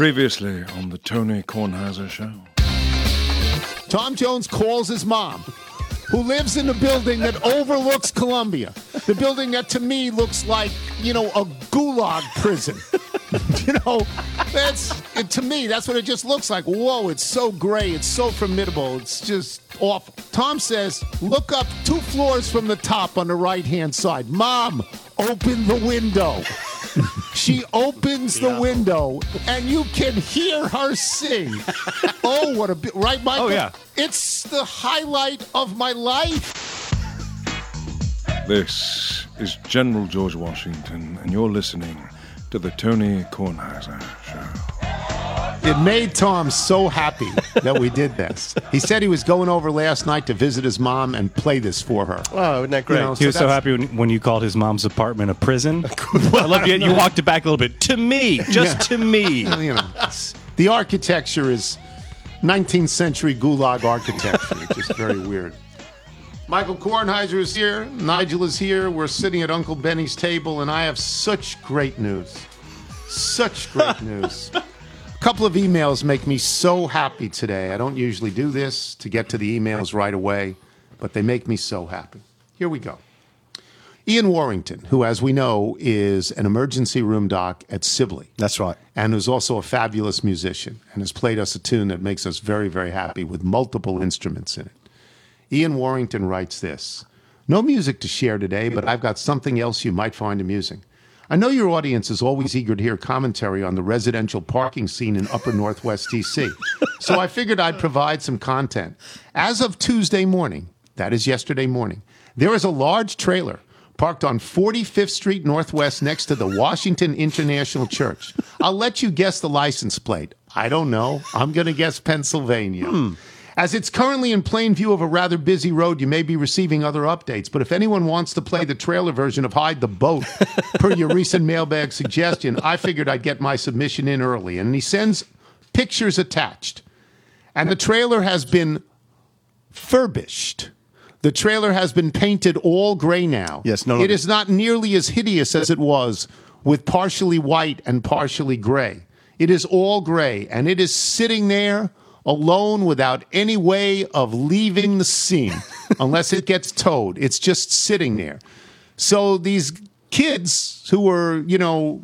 Previously on the Tony Kornheiser Show. Tom Jones calls his mom, who lives in a building that overlooks Columbia. The building that to me looks like, you know, a gulag prison. you know, that's to me, that's what it just looks like. Whoa, it's so gray, it's so formidable, it's just awful. Tom says, look up two floors from the top on the right hand side. Mom, open the window. She opens the window and you can hear her sing. Oh, what a bit, right, Michael? Oh, yeah. It's the highlight of my life. This is General George Washington, and you're listening to the Tony Kornheiser Show. It made Tom so happy that we did this. He said he was going over last night to visit his mom and play this for her. Oh, isn't that great? You know, He was so happy when, when you called his mom's apartment a prison. I love you. You walked it back a little bit. To me, just to me. You know, the architecture is 19th century gulag architecture. It's just very weird. Michael Kornheiser is here. Nigel is here. We're sitting at Uncle Benny's table, and I have such great news. Such great news. A couple of emails make me so happy today. I don't usually do this to get to the emails right away, but they make me so happy. Here we go. Ian Warrington, who, as we know, is an emergency room doc at Sibley That's right. and who's also a fabulous musician and has played us a tune that makes us very, very happy with multiple instruments in it. Ian Warrington writes this No music to share today, but I've got something else you might find amusing. I know your audience is always eager to hear commentary on the residential parking scene in upper northwest DC, so I figured I'd provide some content. As of Tuesday morning, that is yesterday morning, there is a large trailer parked on 45th Street Northwest next to the Washington International Church. I'll let you guess the license plate. I don't know. I'm going to guess Pennsylvania. Hmm. As it's currently in plain view of a rather busy road, you may be receiving other updates. But if anyone wants to play the trailer version of Hide the Boat, per your recent mailbag suggestion, I figured I'd get my submission in early. And he sends pictures attached. And the trailer has been furbished. The trailer has been painted all gray now. Yes, no, no. It is not nearly as hideous as it was with partially white and partially gray. It is all gray, and it is sitting there alone without any way of leaving the scene unless it gets towed. It's just sitting there. So these kids who were, you know,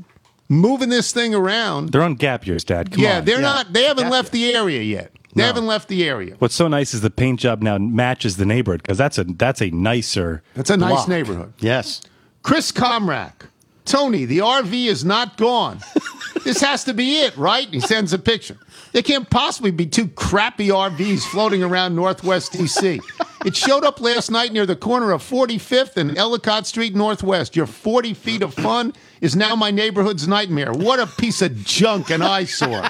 moving this thing around, They're on gap years, Dad. Come yeah, on. they're not. They haven't left the area yet. They haven't left the area. What's so nice is the paint job now matches the neighborhood because that's a that's a nicer. That's a nice neighborhood. Yes. Chris Comrack, Tony, the RV is not gone. this has to be it, right? He sends a picture. There can't possibly be two crappy RVs floating around Northwest DC. It showed up last night near the corner of 45th and Ellicott Street Northwest. Your 40 feet of fun is now my neighborhood's nightmare. What a piece of junk and eyesore.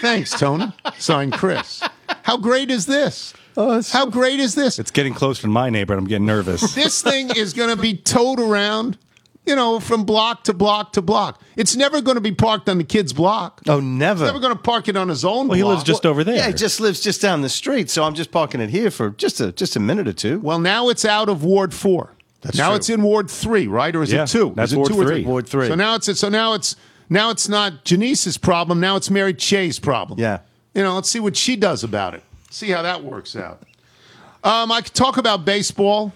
Thanks, Tony. Signed, Chris. How great is this? Oh, How great is this? It's getting closer to my neighborhood. I'm getting nervous. this thing is going to be towed around, you know, from block to block to block. It's never going to be parked on the kid's block. Oh, never. Never going to park it on his own well, he lives just over there. Yeah, he just lives just down the street, so I'm just parking it here for just a just a minute or two. well, now it's out of Ward Four. That's now true. it's in Ward Three, right? Or is Yeah, it two? that's is it Ward two or three. Ward three. So now it's so now it's now it's not Janice's problem. Now it's Mary Cheh's problem. Yeah. You know, let's see what she does about it. See how that works out. Um, I could talk about baseball.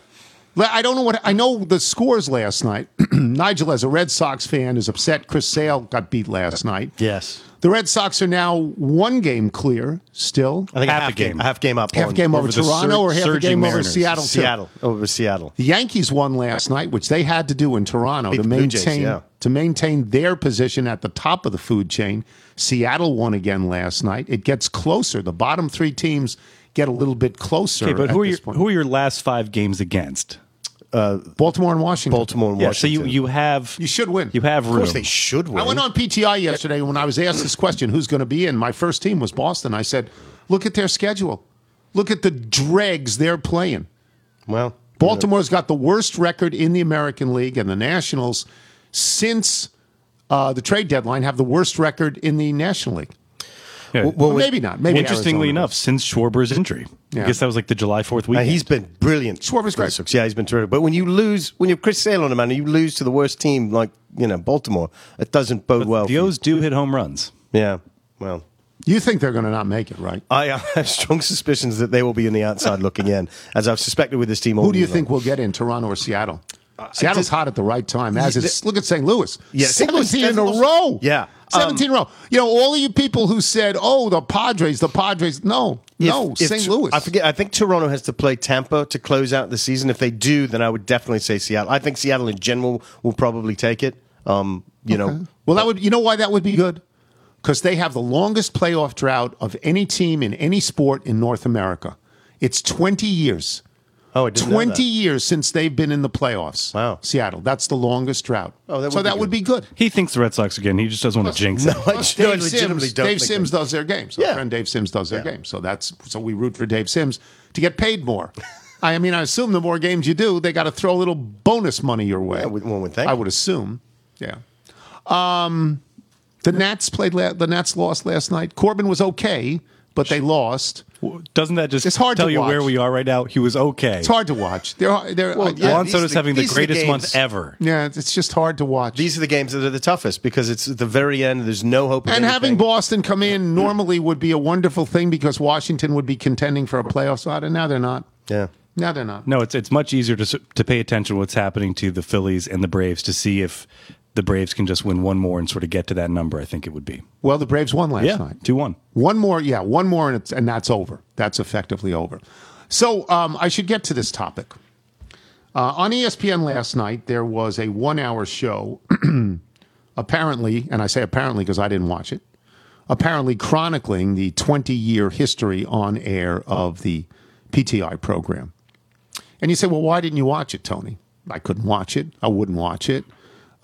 Le- I don't know what I know the scores last night. Nigel, as a Red Sox fan, is upset. Chris Sale got beat last night. Yes. The Red Sox are now one game clear still. I think Half a a game. game. A half game up. Half on- game over, the Toronto sur- or half a surging game over Mariners. Seattle. too? Seattle. Over Seattle. The Yankees won last night, which they had to do in Toronto Beat to the Blue Jays, maintain yeah. to maintain their position at the top of the food chain. Seattle won again last night. It gets closer. The bottom three teams get a little bit closer. okay, but at who are this your point. who are your last five games against? Baltimore and Washington. Baltimore and Yeah, so you you have You should win. you have room. of room. course, they should win. I went on PTI yesterday when I was asked this question: Who's going to be in? My first team was Boston. I said, "Look at their schedule. Look at the dregs they're playing." Well, Baltimore's got the worst record in the American League, and the Nationals, since uh, the trade deadline, have the worst record in the National League. Yeah. well, Well, maybe not. Maybe Interestingly Arizona enough, does. since Schwarber's injury, Yeah. I guess that was like the July Fourth Uh, weekend. he's been brilliant. Schwarber's great. Sox. Yeah, he's been terrific. But when you lose, when you're Chris Sale on a man, and you lose to the worst team like you know Baltimore, it doesn't bode well. the for. O's do hit home runs. Yeah. Well, You think they're going to not make it, right? I have strong suspicions that they will be in the outside looking in, as I've suspected with this team. all Who do you year think will get in, Toronto or Seattle? Seattle's just- hot at the right time. As is, look at St. Louis. Yeah, St. Louis in a row. Yeah. Um, 17 in a row. You know, all of you people who said, oh, the Padres, the Padres. No, no, If- if St. Louis. I forget. I think Toronto has to play Tampa to close out the season. If they do, then I would definitely say Seattle. I think Seattle in general will probably take it. Um, you know, Well, that would you know why that would be good? Because they have the longest playoff drought of any team in any sport in North America. It's 20 years. Oh, I didn't know 20 that. years since they've been in the playoffs. Wow. Seattle. That's the longest drought. Oh, that so would be that would good. be good. He thinks the Red Sox again. He just doesn't want to jinx it. No, I, Plus, no, I Dave legitimately Sims, don't. Dave think Sims that- does their games. Our Yeah. friend Dave Sims does their Yeah. games. So that's so we root for Dave Sims to get paid more. I mean, I assume the more games you do, they got to throw a little bonus money your way. Yeah, one would think. I would assume. Yeah. Um, the Nats played. La- the Nats lost last night. Corbin was okay, but they lost. Doesn't that just It's hard to tell you where we are right now? He was okay. It's hard to watch. They're, they're, Well, I- yeah, Juan these Soto's the- having the these are the greatest month ever. yeah, it's just hard to watch. These are the games that are the toughest because it's at the very end. There's no hope. Of and having. Boston come in normally would be a wonderful thing because Washington would be contending for a playoff spot, and now they're not. yeah. Now they're not. No, it's it's much easier to to pay attention to what's happening to the Phillies and the Braves to see if the Braves can just win one more and sort of get to that number. I think it would be. Well, the Braves won last Yeah, night. two one. One more, yeah, one more, and, it's, and that's over. That's effectively over. So um, I should get to this topic. Uh, on ESPN last night, there was a one hour show, apparently, and I say apparently because I didn't watch it, apparently chronicling the 20 year history on air of the PTI program. And you say, well, why didn't you watch it, Tony? I couldn't watch it. I wouldn't watch it.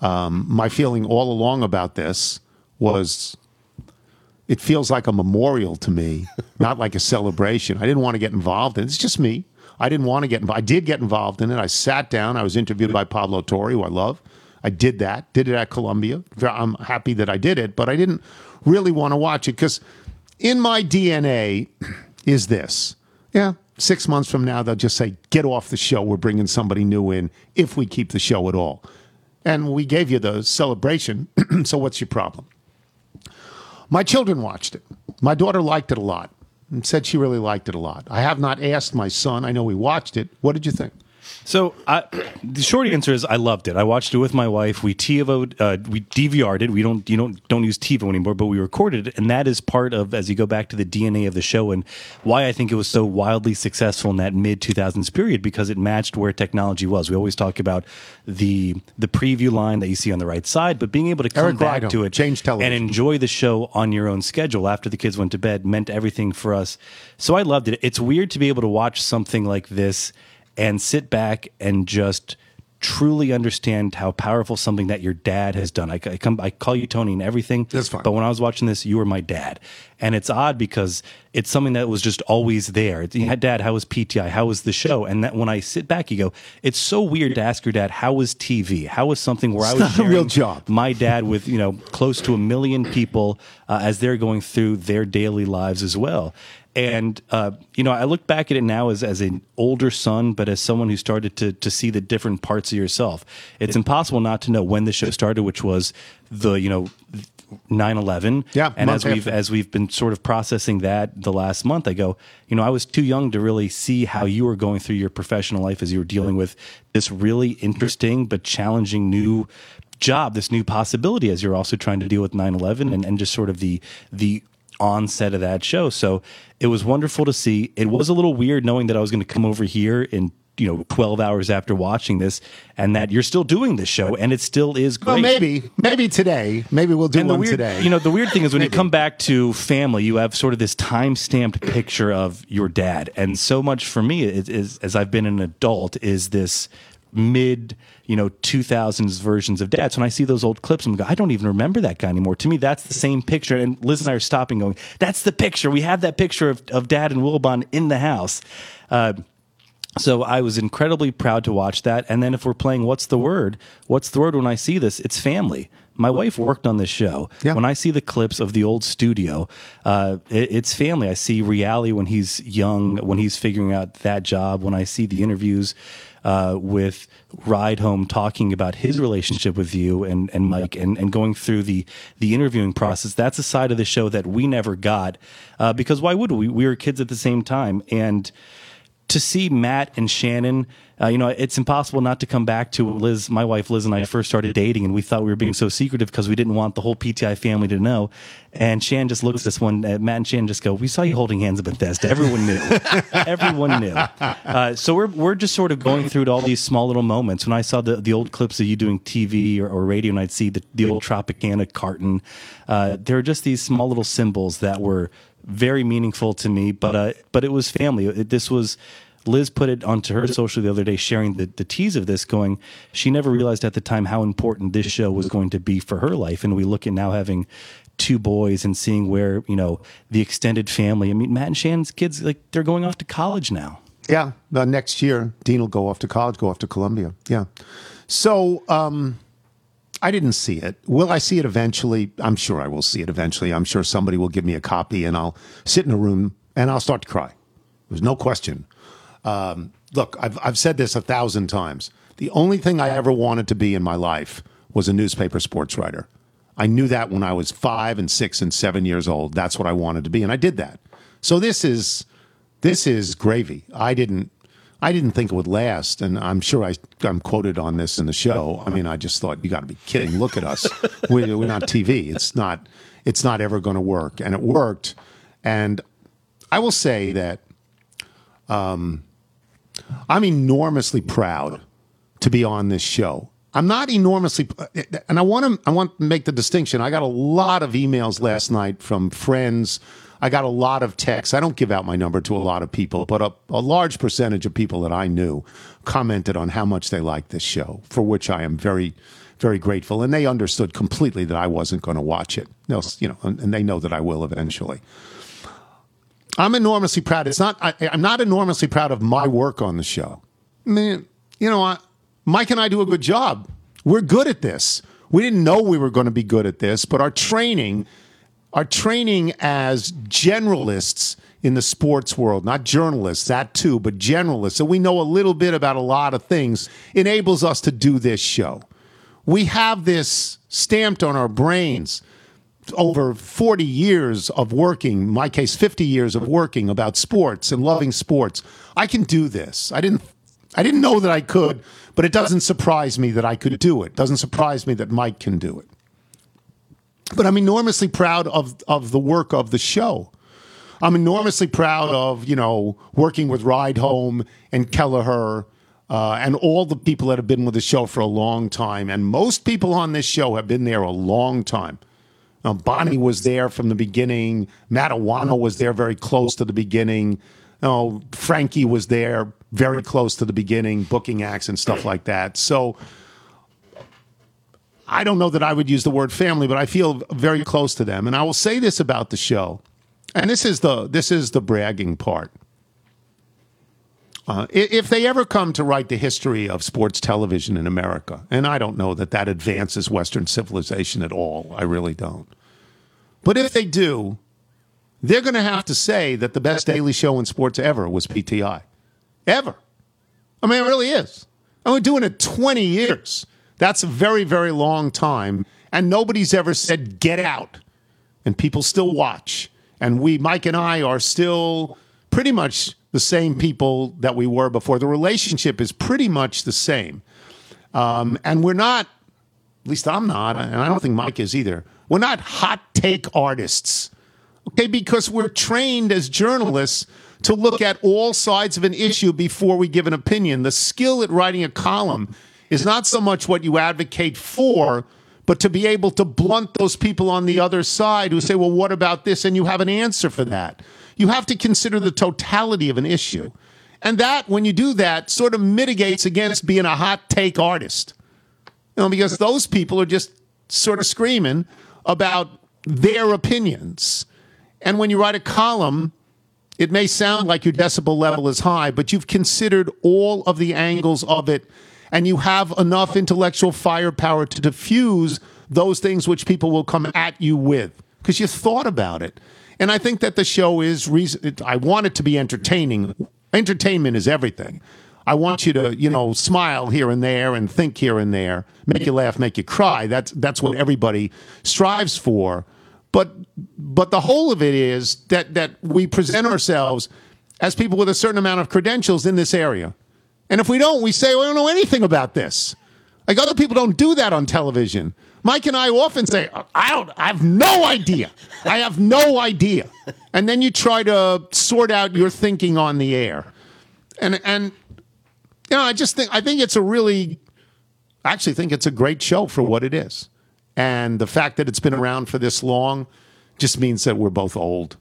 Um, my feeling all along about this was it feels like a memorial to me, not like a celebration. I didn't want to get involved in it. It's just me. I didn't want to get involved. I did get involved in it. I sat down. I was interviewed by Pablo Torre, who I love. I did that. Did it at Columbia. I'm happy that I did it, but I didn't really want to watch it because in my DNA is this. Yeah, six months from now, they'll just say, get off the show. We're bringing somebody new in if we keep the show at all. And we gave you the celebration. so what's your problem? My children watched it. My daughter liked it a lot and said she really liked it a lot. I have not asked my son. I know he watched it. What did you think? So I, the short answer is I loved it. I watched it with my wife. We TiVo'd, uh, we DVR'd it. We don't you don't don't use TiVo anymore, but we recorded it, and that is part of as you go back to the DNA of the show and why I think it was so wildly successful in that mid 2000s period because it matched where technology was. We always talk about the the preview line that you see on the right side, but being able to come Eric back Lido, to it Change Television. and enjoy the show on your own schedule after the kids went to bed meant everything for us. So I loved it. It's weird to be able to watch something like this and sit back and just truly understand how powerful something that your dad has done. I, I come, I call you Tony and everything. That's fine. But when I was watching this, you were my dad, and it's odd because it's something that was just always there. It's, "Yeah, Dad, how was PTI? How was the show? And that when I sit back, you go, it's so weird to ask your dad how was TV? How was something where I was not a real job. my dad with you know close to a million people uh, as they're going through their daily lives as well and uh, you know i look back at it now as, as an older son but as someone who started to, to see the different parts of yourself it's impossible not to know when the show started which was the you know 9-11 Yeah, and as we've after. as we've been sort of processing that the last month i go you know i was too young to really see how you were going through your professional life as you were dealing with this really interesting but challenging new job this new possibility as you're also trying to deal with 9-11 and, and just sort of the the onset of that show. So it was wonderful to see. It was a little weird knowing that i was going to come over here in you know 12 hours after watching this and that you're still doing this show and it still is great. Well, maybe, maybe today. Maybe we'll do and the one weird, today. you know, the weird thing is when you come back to family, you have sort of this time stamped picture of your dad, and so much for me is, is as I've been an adult is this mid you know 2000s versions of dad so when i see those old clips i'm going i don't even remember that guy anymore to me that's the same picture and liz and i are stopping going that's the picture we have that picture of, of dad and wilbon in the house uh, so I was incredibly proud to watch that. And then if we're playing What's the Word, what's the word when I see this? It's family. My wife worked on this show. Yeah. When I see the clips of the old studio, uh, it, it's family. I see reality when he's young, when he's figuring out that job, when I see the interviews. Uh, with Rydholm talking about his relationship with you and, and Mike and, and going through the, the interviewing process. That's a side of the show that we never got uh, because why would we? We were kids at the same time. And to see Matt and Shannon, uh, you know, it's impossible not to come back to Liz, my wife Liz and I first started dating, and we thought we were being so secretive because we didn't want the whole PTI family to know. And Shannon just looks at us one, uh, Matt and Shannon just go, "We saw you holding hands at Bethesda. Everyone knew. Everyone knew." Uh, so we're we're just sort of going through all these small little moments. When I saw the the old clips of you doing TV or, or radio, and I'd see the the old Tropicana carton, uh, there are just these small little symbols that were very meaningful to me. But uh, but it was family. It, this was Liz put it onto her social the other day, sharing the, the tease of this, going, she never realized at the time how important this show was going to be for her life. And we look at now having two boys and seeing where, you know, the extended family. I mean, Matt and Shannon's kids, like, they're going off to college now. Yeah, uh, next year Dean will go off to college, go off to Columbia. Yeah. So um, I didn't see it. Will I see it eventually? I'm sure I will see it eventually. I'm sure somebody will give me a copy, and I'll sit in a room and I'll start to cry. There's no question. Um, look, I've I've said this a thousand times. The only thing I ever wanted to be in my life was a newspaper sports writer. I knew that when I was five and six and seven years old. That's what I wanted to be, and I did that. So this is this is gravy. I didn't I didn't think it would last, and I'm sure I, I'm quoted on this in the show. I mean, I just thought you got to be kidding. Look at us. we're, we're not TV. It's not. It's not ever going to work, and it worked. And I will say that um, I'm enormously proud to be on this show. I'm not enormously, and I want to I want to make the distinction. I got a lot of emails last night from friends. I got a lot of texts. I don't give out my number to a lot of people, but a, a large percentage of people that I knew commented on how much they liked this show, for which I am very, very grateful. And they understood completely that I wasn't going to watch it. You know, and they know that I will eventually. I'm enormously proud. It's not. I, am not enormously proud of my work on the show. I mean, you know, I, Mike and I do a good job. We're good at this. We didn't know we were going to be good at this, but our training, our training as generalists in the sports world, not journalists, that too, but generalists, so we know a little bit about a lot of things, enables us to do this show. We have this stamped on our brains over 40 years of working, my case 50 years of working about sports and loving sports. I can do this. I didn't I didn't know that I could, but it doesn't surprise me that I could do it. Doesn't surprise me that Mike can do it. But I'm enormously proud of of the work of the show. I'm enormously proud of, you know, working with Rydholm and Kelleher uh, and all the people that have been with the show for a long time. And most people on this show have been there a long time. Uh, Bonnie was there from the beginning. Matawana was there very close to the beginning. Oh, Frankie was there very close to the beginning, booking acts and stuff like that. So I don't know that I would use the word family, but I feel very close to them. And I will say this about the show, and this is the this is the bragging part. Uh, if they ever come to write the history of sports television in America, and I don't know that that advances Western civilization at all, I really don't. But if they do, they're going to have to say that the best daily show in sports ever was PTI. Ever. I mean, it really is. And we're doing it 20 years. That's a very, very long time. And nobody's ever said, get out. And people still watch. And we, Mike and I, are still pretty much the same people that we were before. The relationship is pretty much the same. Um, and we're not, at least I'm not, and I don't think Mike is either. We're not hot take artists, okay? Because we're trained as journalists to look at all sides of an issue before we give an opinion. The skill at writing a column is not so much what you advocate for, but to be able to blunt those people on the other side who say, well, what about this? And you have an answer for that. You have to consider the totality of an issue. And that, when you do that, sort of mitigates against being a hot take artist. You know, because those people are just sort of screaming about their opinions. And when you write a column, it may sound like your decibel level is high, but you've considered all of the angles of it, and you have enough intellectual firepower to diffuse those things which people will come at you with because you thought about it. And I think that the show is reason. I want it to be entertaining. Entertainment is everything. I want you to, you know, smile here and there and think here and there, make you laugh, make you cry. That's that's what everybody strives for. But but the whole of it is that that we present ourselves as people with a certain amount of credentials in this area. And if we don't, we say, well, I don't know anything about this. Like other people don't do that on television. Mike and I often say, I don't, I have no idea. I have no idea. And then you try to sort out your thinking on the air. And, and, you know, I just think, I think it's a really, I actually think it's a great show for what it is. And the fact that it's been around for this long just means that we're both old.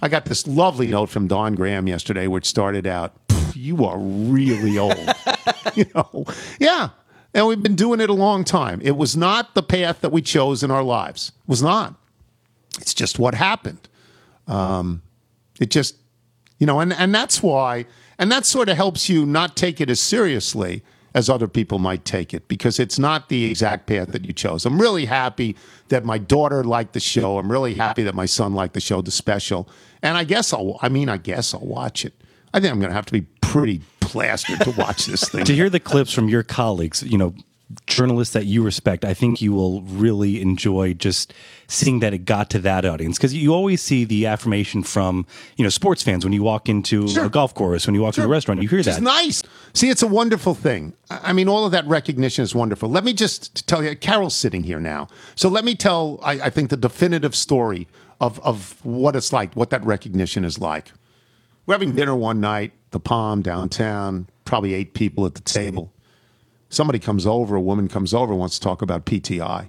I got this lovely note from Don Graham yesterday, which started out, "You are really old." you know, yeah. And we've been doing it a long time. It was not the path that we chose in our lives. It was not. It's just what happened. Um, it just, you know, and and that's why, and that sort of helps you not take it as seriously as other people might take it because it's not the exact path that you chose. I'm really happy that my daughter liked the show. I'm really happy that my son liked the show, the special. And I guess I'll, I mean, I guess I'll watch it. I think I'm going to have to be pretty plastered to watch this thing. to hear the clips from your colleagues, you know, journalists that you respect, I think you will really enjoy just seeing that it got to that audience because you always see the affirmation from you know sports fans when you walk into Sure. a golf course, when you walk Sure. into a restaurant, you hear that. is nice. See, it's a wonderful thing. I I mean, all of that recognition is wonderful. Let me just tell you, Carol's sitting here now. So let me tell, I, I think, the definitive story of, of what it's like, what that recognition is like. We're having dinner one night, the Palm downtown, probably eight people at the table. Somebody comes over, a woman comes over, wants to talk about PTI.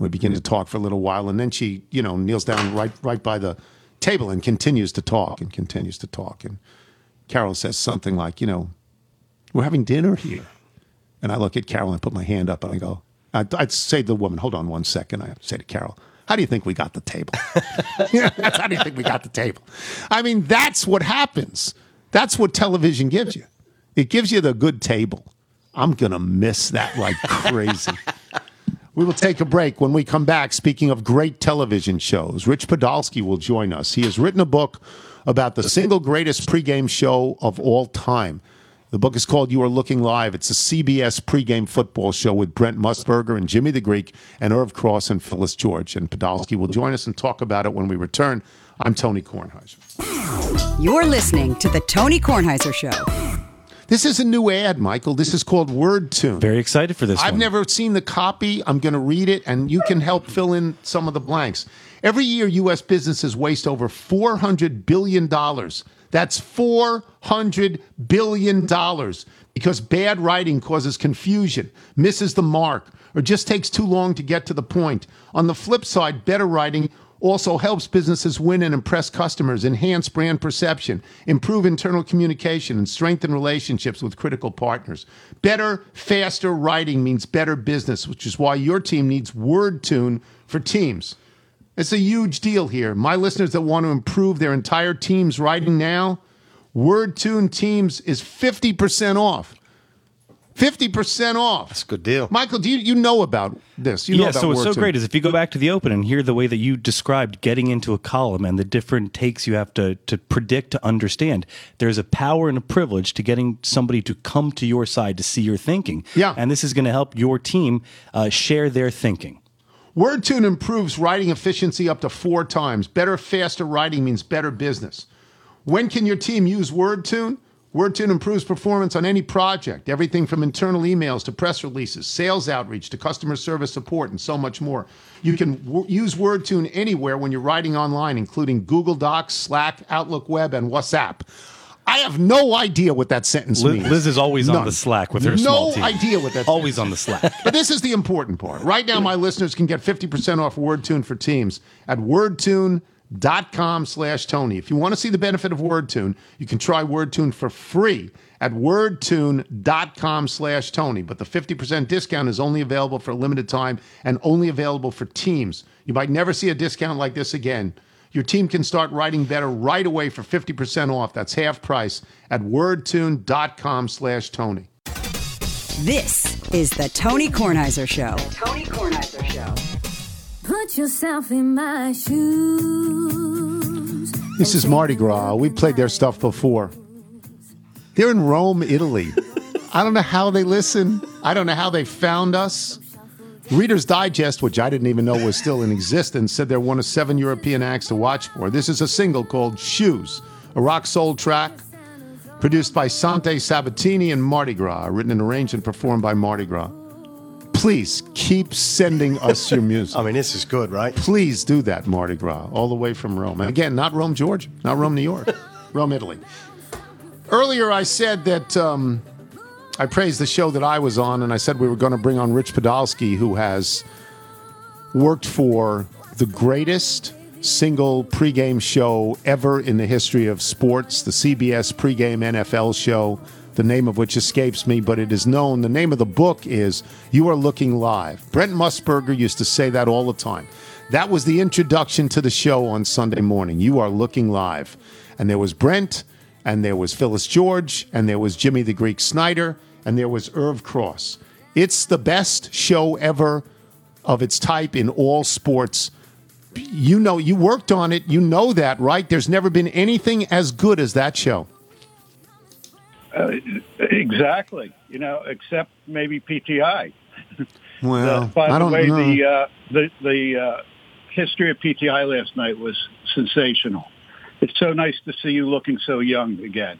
We begin to talk for a little while, and then she, you know, kneels down right, right by the table and continues to talk and continues to talk. And Carol says something like, you know, we're having dinner here. And I look at Carol and put my hand up and I go, I'd, I'd say to the woman, hold on one second. I say to Carol, how do you think we got the table? how do you think we got the table? I mean, that's what happens. That's what television gives you. It gives you the good table. I'm going to miss that like crazy. We will take a break. When we come back, speaking of great television shows, Rich Podolsky will join us. He has written a book about the single greatest pregame show of all time. The book is called You Are Looking Live. It's a CBS pregame football show with Brent Musburger and Jimmy the Greek and Irv Cross and Phyllis George. And Podolsky will join us and talk about it when we return. I'm Tony Kornheiser. You're listening to The Tony Kornheiser Show. This is a new ad, Michael. This is called WordTune. Very excited for this. I've one. never seen the copy. I'm going to read it, and you can help fill in some of the blanks. Every year, U.S. businesses waste over $400 billion. That's $400 billion because bad writing causes confusion, misses the mark, or just takes too long to get to the point. On the flip side, better writing also helps businesses win and impress customers, enhance brand perception, improve internal communication, and strengthen relationships with critical partners. Better, faster writing means better business, which is why your team needs WordTune for teams. It's a huge deal here. My listeners that want to improve their entire team's writing now, WordTune Teams is 50% off. 50% off. That's a good deal. Michael, do you, you know about this? You know yeah, about so what's so WordTune. great is if you go back to the open and hear the way that you described getting into a column and the different takes you have to to predict to understand. There's a power and a privilege to getting somebody to come to your side to see your thinking. Yeah. and this is going to help your team uh, share their thinking. WordTune improves writing efficiency up to four times. Better, faster writing means better business. When can your team use WordTune? WordTune improves performance on any project, everything from internal emails to press releases, sales outreach to customer service support, and so much more. You can w- use WordTune anywhere when you're writing online, including Google Docs, Slack, Outlook Web, and WhatsApp. I have no idea what that sentence Liz, means. Liz is always on the Slack with her no small team. idea what that Always on the Slack. but this is the important part. Right now, my listeners can get 50% off WordTune for Teams at wordtune.com slash Tony. If you want to see the benefit of WordTune, you can try WordTune for free at wordtune.com slash Tony. But the 50% discount is only available for a limited time and only available for Teams. You might never see a discount like this again. Your team can start writing better right away for 50% off. That's half price at wordtune.com slash Tony. This is The Tony Kornheiser Show. Tony Kornheiser Show. Put yourself in my shoes. This is Mardi Gras. We played their stuff before. They're in Rome, Italy. I don't know how they listen. I don't know how they found us. Reader's Digest, which I didn't even know was still in existence, said they're one of seven European acts to watch for. This is a single called Shoes, a rock soul track produced by Sante Sabatini and Mardi Gras, written and arranged and performed by Mardi Gras. Please keep sending us your music. I mean, this is good, right? Please do that, Mardi Gras, all the way from Rome. And again, not Rome, Georgia, not Rome, New York, Rome, Italy. Earlier, I said that um, I praised the show that I was on, and I said we were going to bring on Rich Podolsky, who has worked for the greatest single pregame show ever in the history of sports, the CBS pregame NFL show, the name of which escapes me, but it is known. The name of the book is You Are Looking Live. Brent Musburger used to say that all the time. That was the introduction to the show on Sunday morning. You Are Looking Live. And there was Brent, and there was Phyllis George, and there was Jimmy the Greek Snyder, and there was Irv Cross. It's the best show ever of its type in all sports you know you worked on it you know that right there's never been anything as good as that show Uh, exactly. You know, except maybe PTI. well Uh, by i the don't way, know the uh, the the uh, history of PTI last night was sensational. It's so nice to see you looking so young again.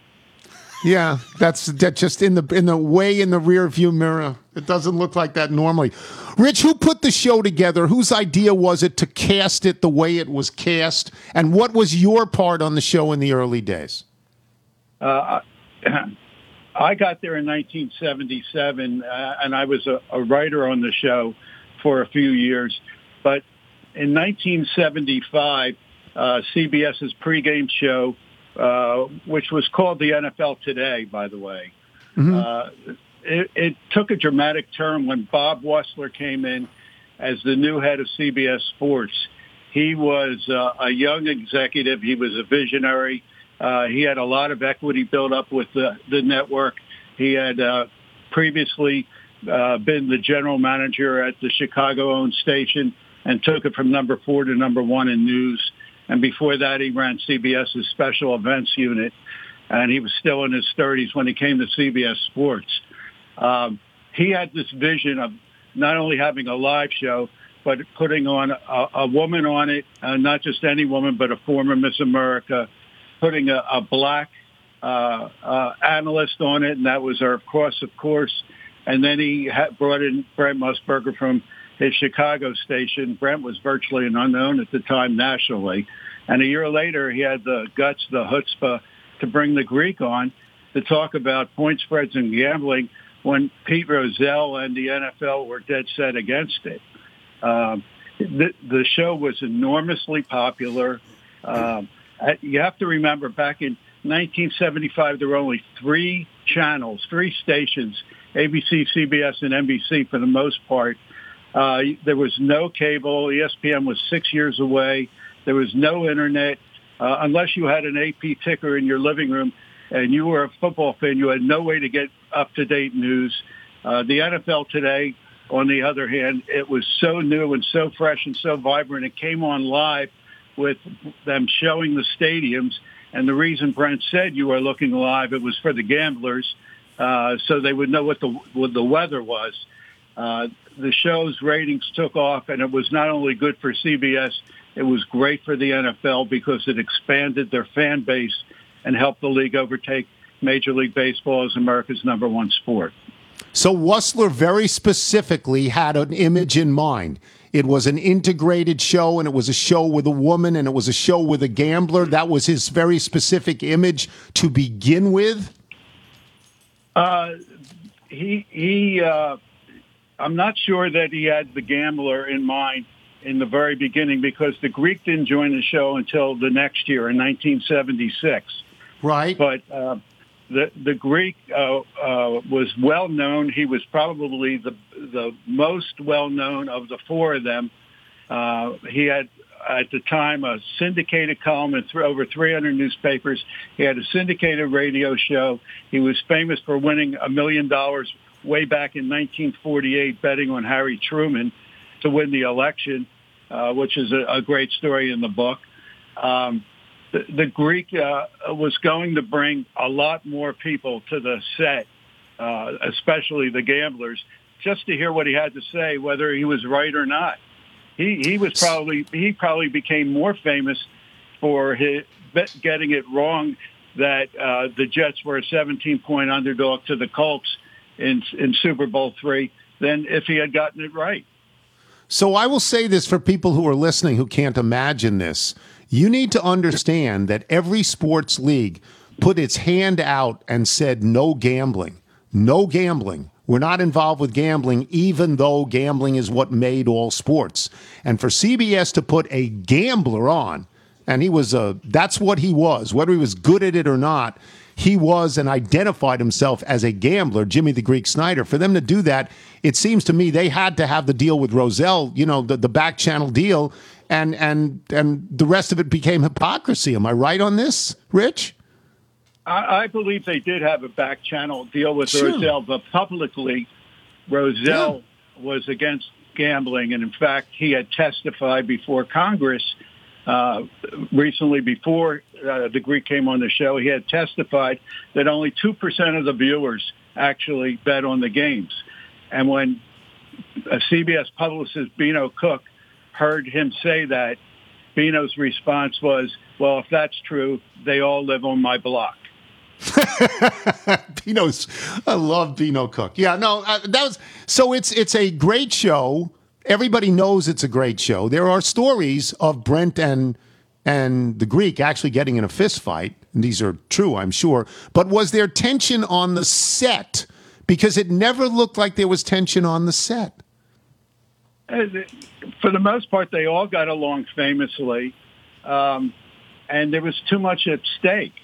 yeah that's that just in the in the way in the rear view mirror. It doesn't look like that normally. Rich who put the show together? Whose idea was it to cast it the way it was cast? And what was your part on the show in the early days? Uh, I got there in 1977, uh, and I was a, a writer on the show for a few years. But in 1975, uh, CBS's pregame show, uh, which was called the NFL Today, by the way, uh, it, it took a dramatic turn when Bob Wussler came in as the new head of CBS Sports. He was uh, a young executive. He was a visionary. Uh, he had a lot of equity built up with the, the network. He had uh, previously uh, been the general manager at the Chicago-owned station and took it from number four to number one in news. And before that, he ran CBS's special events unit. And he was still in his 30s when he came to CBS Sports. Um, he had this vision of not only having a live show, but putting on a, a woman on it, uh, not just any woman, but a former Miss America, putting a, a black uh, uh, analyst on it, and that was our course, of course. And then he ha- brought in Brent Musburger from his Chicago station. Brent was virtually an unknown at the time nationally. And a year later, he had the guts, the chutzpah, to bring the Greek on to talk about point spreads and gambling when Pete Rozelle and the NFL were dead set against it. Um, the, the show was enormously popular. Um, you have to remember back in 1975, there were only three channels, three stations, ABC, CBS, and NBC for the most part. Uh, there was no cable. ESPN was six years away. There was no internet. Uh, unless you had an AP ticker in your living room and you were a football fan, you had no way to get up-to-date news. Uh, the NFL today, on the other hand, it was so new and so fresh and so vibrant. It came on live with them showing the stadiums. And the reason Brent said you were looking live, it was for the gamblers, uh, so they would know what the what the weather was. Uh, the show's ratings took off, and it was not only good for CBS, it was great for the NFL because it expanded their fan base and helped the league overtake Major League Baseball as America's number one sport. So Wussler very specifically had an image in mind. It was an integrated show, and it was a show with a woman, and it was a show with a gambler. That was his very specific image to begin with. Uh, he he. Uh, I'm not sure that he had the gambler in mind in the very beginning because the Greek didn't join the show until the next year in 1976. Right. But uh, the the Greek uh, uh, was well known. He was probably the the most well known of the four of them. Uh, he had at the time a syndicated column in th- over 300 newspapers. He had a syndicated radio show. He was famous for winning a million dollars way back in 1948 betting on Harry Truman to win the election, uh, which is a, a great story in the book. Um, the, the Greek uh, was going to bring a lot more people to the set, uh, especially the gamblers, just to hear what he had to say, whether he was right or not. He he was probably he probably became more famous for his getting it wrong that uh, the Jets were a 17 point underdog to the Colts in in Super Bowl three than if he had gotten it right. So I will say this for people who are listening who can't imagine this. You need to understand that every sports league put its hand out and said no gambling. No gambling. We're not involved with gambling, even though gambling is what made all sports. And for CBS to put a gambler on, and he was a, that's what he was, whether he was good at it or not, he was and identified himself as a gambler, Jimmy the Greek Snyder. For them to do that, it seems to me they had to have the deal with Rozelle, you know, the, the back channel deal, and and and the rest of it became hypocrisy. Am I right on this, Rich? I, I believe they did have a back channel deal with sure. Rozelle, but publicly, Rozelle yeah. was against gambling, and in fact, he had testified before Congress uh, recently before uh, the Greek came on the show. He had testified that only two percent of the viewers actually bet on the games, and when a CBS publicist Beano Cook heard him say that, Beano's response was, "Well, if that's true, they all live on my block." Beano's, I love Beano Cook. Yeah, no, uh, that was so. It's it's a great show. Everybody knows it's a great show. There are stories of Brent and and the Greek actually getting in a fist fight. And these are true, I'm sure. But was there tension on the set? Because it never looked like there was tension on the set. For the most part, they all got along famously, um, and there was too much at stake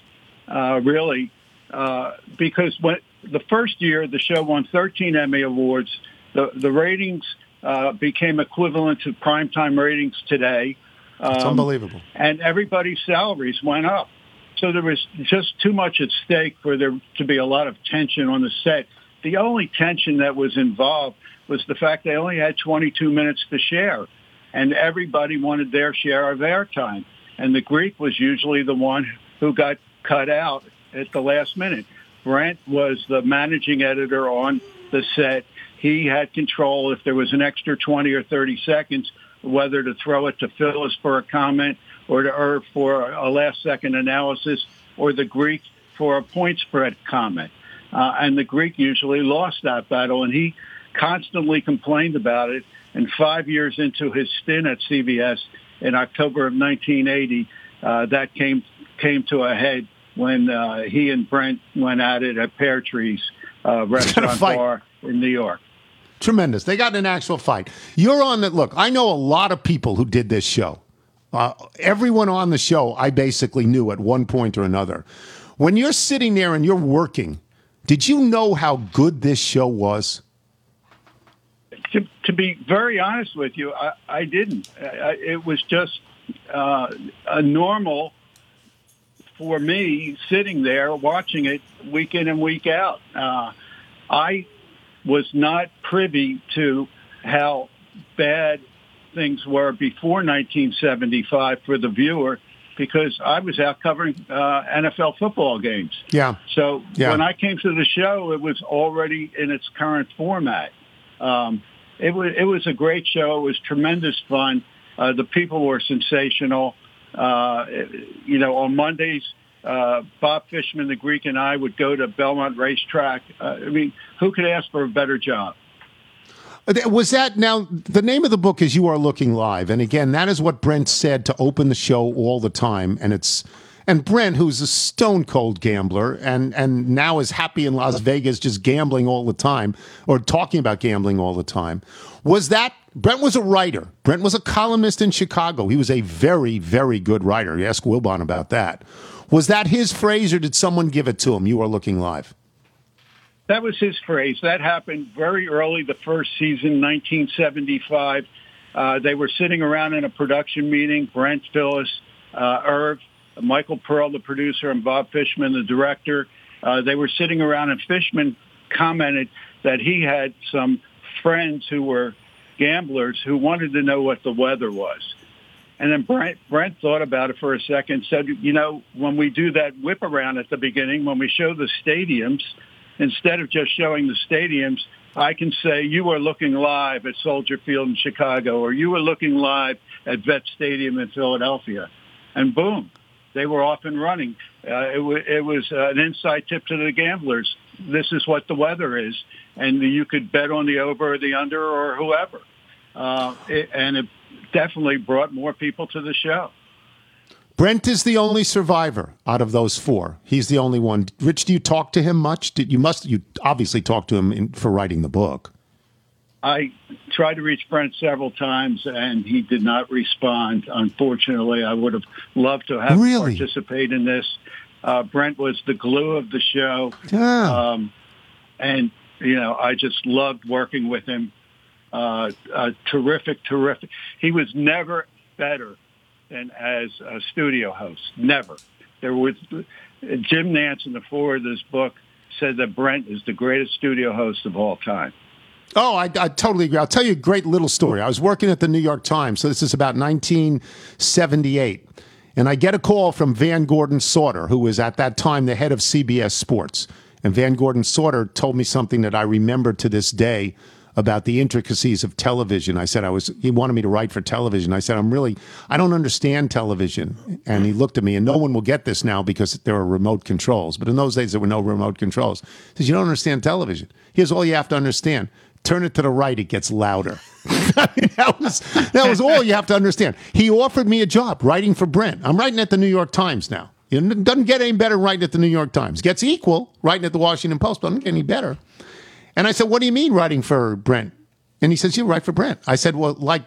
uh, really, uh, because when the first year the show won 13 Emmy awards, the the ratings uh, became equivalent to primetime ratings today. Um, it's unbelievable, and everybody's salaries went up. So there was just too much at stake for there to be a lot of tension on the set. The only tension that was involved was the fact they only had 22 minutes to share, and everybody wanted their share of airtime. And the Greek was usually the one who got cut out at the last minute. Brent was the managing editor on the set. He had control if there was an extra 20 or 30 seconds, whether to throw it to Phyllis for a comment or to Irv for a last second analysis or the Greek for a point spread comment. Uh, and the Greek usually lost that battle and he constantly complained about it. And five years into his stint at CBS in October of 1980, uh, that came came to a head when uh, he and Brent went at it at Pear Trees uh, restaurant bar in New York. Tremendous. They got an actual fight. You're on that. Look, I know a lot of people who did this show. Uh, everyone on the show, I basically knew at one point or another. When you're sitting there and you're working, did you know how good this show was? To, to be very honest with you, I, I didn't. I, it was just uh, a normal for me sitting there watching it week in and week out. Uh, I was not privy to how bad things were before 1975 for the viewer because I was out covering uh, NFL football games. Yeah. So yeah. when I came to the show, it was already in its current format. Um, it was it was a great show. It was tremendous fun. Uh, the people were sensational. Uh, you know, on Mondays, uh, Bob Fishman, the Greek, and I would go to Belmont Racetrack. Uh, I mean, who could ask for a better job? Uh, was that now the name of the book is You Are Looking Live? And again, that is what Brent said to open the show all the time. And it's and Brent, who's a stone cold gambler and, and now is happy in Las Vegas just gambling all the time or talking about gambling all the time. Was that Brent was a writer. Brent was a columnist in Chicago. He was a very, very good writer. You ask Wilbon about that. Was that his phrase or did someone give it to him? You are looking live. That was his phrase. That happened very early the first season, 1975. Uh, they were sitting around in a production meeting, Brent Phyllis, uh, Irv, Michael Pearl, the producer, and Bob Fishman, the director. Uh, they were sitting around and Fishman commented that he had some friends who were gamblers who wanted to know what the weather was. And then Brent, Brent thought about it for a second, said, you know, when we do that whip around at the beginning, when we show the stadiums, instead of just showing the stadiums, I can say you are looking live at Soldier Field in Chicago, or you are looking live at Vet Stadium in Philadelphia, and boom, they were off and running. Uh, it, w- it was uh, an inside tip to the gamblers. This is what the weather is, and you could bet on the over or the under or whoever. Uh, it, and it definitely brought more people to the show. Brent is the only survivor out of those four. He's the only one. Rich, do you talk to him much? Did you must you obviously talk to him in, for writing the book? I tried to reach Brent several times, and he did not respond. Unfortunately, I would have loved to have Really? participate in this. Uh, Brent was the glue of the show, Yeah. um, and you know I just loved working with him. Uh, uh, terrific, terrific. He was never better than as a studio host. Never. There was Jim Nantz in the foreword of this book said that Brent is the greatest studio host of all time. Oh, I, I totally agree. I'll tell you a great little story. I was working at the New York Times, so this is about 1978. And I get a call from Van Gordon Sauter, who was at that time the head of CBS Sports. And Van Gordon Sauter told me something that I remember to this day about the intricacies of television. I said I was he wanted me to write for television. I said I'm really I don't understand television. And he looked at me and no one will get this now because there are remote controls. But in those days there were no remote controls. He says you don't understand television. Here's all you have to understand. Turn it to the right, it gets louder. I mean, that was that was all you have to understand. He offered me a job writing for Brent. I'm writing at the New York Times now. It doesn't get any better writing at the New York Times. Gets equal writing at the Washington Post, but doesn't get any better. And I said, What do you mean writing for Brent? And he says, You write for Brent. I said, Well, like,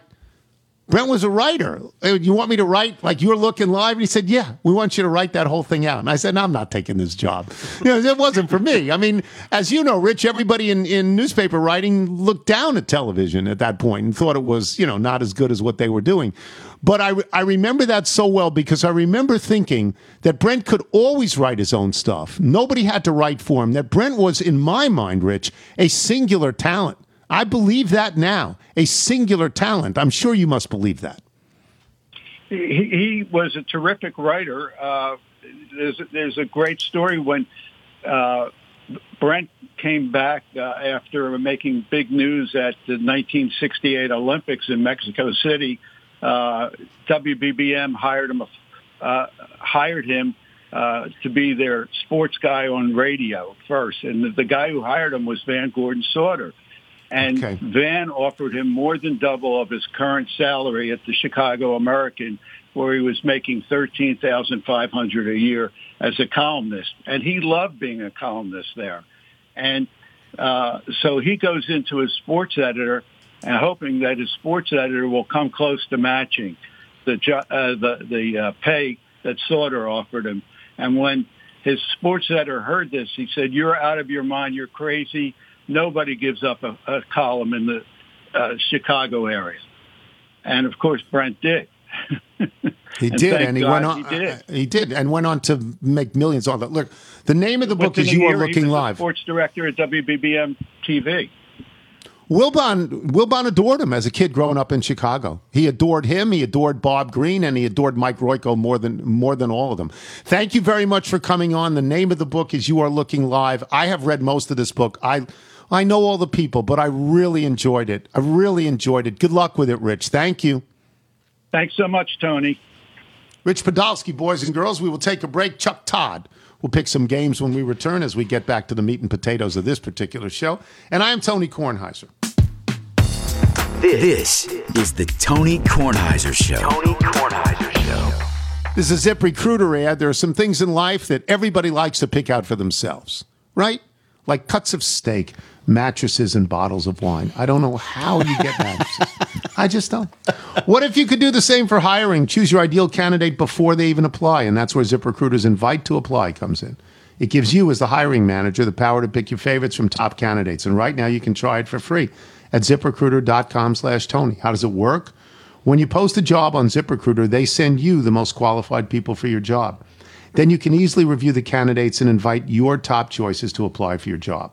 Brent was a writer. Uh, You want me to write like you're looking live? And he said, Yeah, we want you to write that whole thing out. And I said, No, I'm not taking this job. You know, it wasn't for me. I mean, as you know, Rich, everybody in, in newspaper writing looked down at television at that point and thought it was, you know, not as good as what they were doing. But I, I remember that so well because I remember thinking that Brent could always write his own stuff. Nobody had to write for him. That Brent was, in my mind, Rich, a singular talent. I believe that now. A singular talent. I'm sure you must believe that. he, he was a terrific writer. Uh, there's there's a great story when uh, Brent came back uh, after making big news at the 1968 Olympics in Mexico City. Uh, WBBM hired him uh, hired him uh, to be their sports guy on radio first, and the, the guy who hired him was Van Gordon Sauter. And Okay. Van offered him more than double of his current salary at the Chicago American, where he was making thirteen thousand five hundred a year as a columnist, and he loved being a columnist there. And uh, so he goes into his sports editor, and hoping that his sports editor will come close to matching the jo- uh, the the uh, pay that Sauter offered him. And when his sports editor heard this, he said, "You're out of your mind. You're crazy. Nobody gives up a, a column in the uh, Chicago area." And of course, Brent did. He And did, and he God went on. he did. uh, he did, and went on to make millions on that. Look, the name of the book Within is "You Are Looking Live." Sports director at WBBM TV. Wilbon Wilbon adored him as a kid growing up in Chicago. He adored him. He adored Bob Greene, and he adored Mike Royko more than more than all of them. Thank you very much for coming on. The name of the book is "You Are Looking Live." I have read most of this book. I I know all the people, but I really enjoyed it. I really enjoyed it. Good luck with it, Rich. Thank you. Thanks so much, Tony. Rich Podolsky, boys and girls, we will take a break. Chuck Todd will pick some games when we return as we get back to the meat and potatoes of this particular show. And I am Tony Kornheiser. This is the Tony Kornheiser Show. Tony Kornheiser Show. This is a ZipRecruiter ad. There are some things in life that everybody likes to pick out for themselves, right? Like cuts of steak, mattresses, and bottles of wine. I don't know how you get mattresses. I just don't. What if you could do the same for hiring? Choose your ideal candidate before they even apply, and that's where ZipRecruiter's invite to apply comes in. It gives you, as the hiring manager, the power to pick your favorites from top candidates. And right now, you can try it for free at ziprecruiter.com slash Tony. How does it work? When you post a job on ZipRecruiter, they send you the most qualified people for your job. Then you can easily review the candidates and invite your top choices to apply for your job.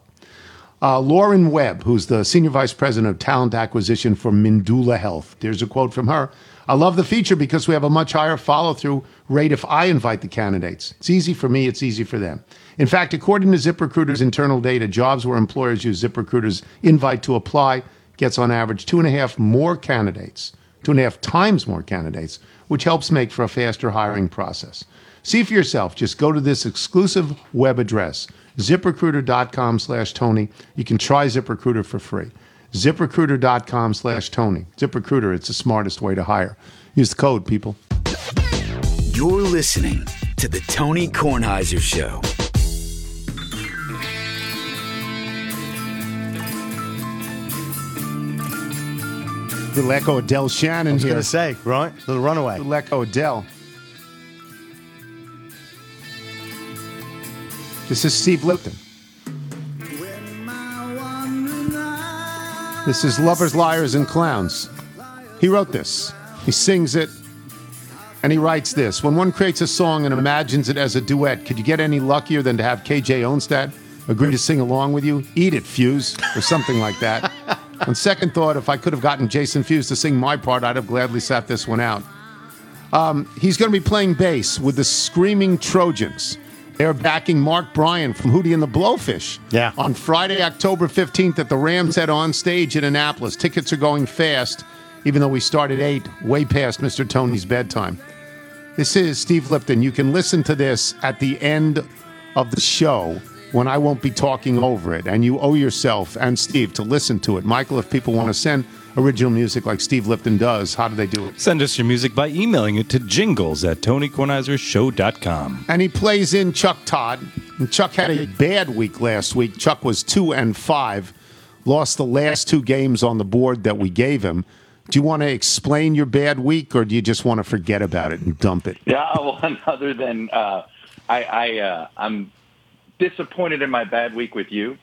Uh, Lauren Webb, who's the Senior Vice President of Talent Acquisition for Mindula Health. There's a quote from her I love the feature because we have a much higher follow through rate if I invite the candidates. It's easy for me, it's easy for them. In fact, according to ZipRecruiter's internal data, jobs where employers use ZipRecruiter's invite to apply gets on average two and a half more candidates, two and a half times more candidates, which helps make for a faster hiring process. See for yourself. Just go to this exclusive web address, ziprecruiter.com slash Tony. You can try ZipRecruiter for free. ZipRecruiter.com slash Tony. ZipRecruiter, it's the smartest way to hire. Use the code, people. You're listening to the Tony Kornheiser Show. Little echo of Del Shannon I was here. going to say, right? Little runaway. Little echo of This is Steve Lipton. This is Lovers, Liars, and Clowns. He wrote this. He sings it, and he writes this. When one creates a song and imagines it as a duet, could you get any luckier than to have KJ Onstad agree to sing along with you? Eat it, Fuse, or something like that. On second thought, if I could have gotten Jason Fuse to sing my part, I'd have gladly sat this one out. Um, he's going to be playing bass with the Screaming Trojans. They're backing Mark Bryan from Hootie and the Blowfish. Yeah. On Friday, October 15th at the Rams Head on stage in Annapolis. Tickets are going fast, even though we start at 8, way past Mr. Tony's bedtime. This is Steve Lipton. You can listen to this at the end of the show when I won't be talking over it. And you owe yourself and Steve to listen to it. Michael, if people want to send original music like Steve Lipton does, how do they do it? Send us your music by emailing it to jingles at tonykornheisershow.com. And he plays in Chuck Todd. And Chuck had a bad week last week. Chuck was two and five, lost the last two games on the board that we gave him. Do you want to explain your bad week, or do you just want to forget about it and dump it? Yeah, well, other than uh, I, I uh, I'm disappointed in my bad week with you,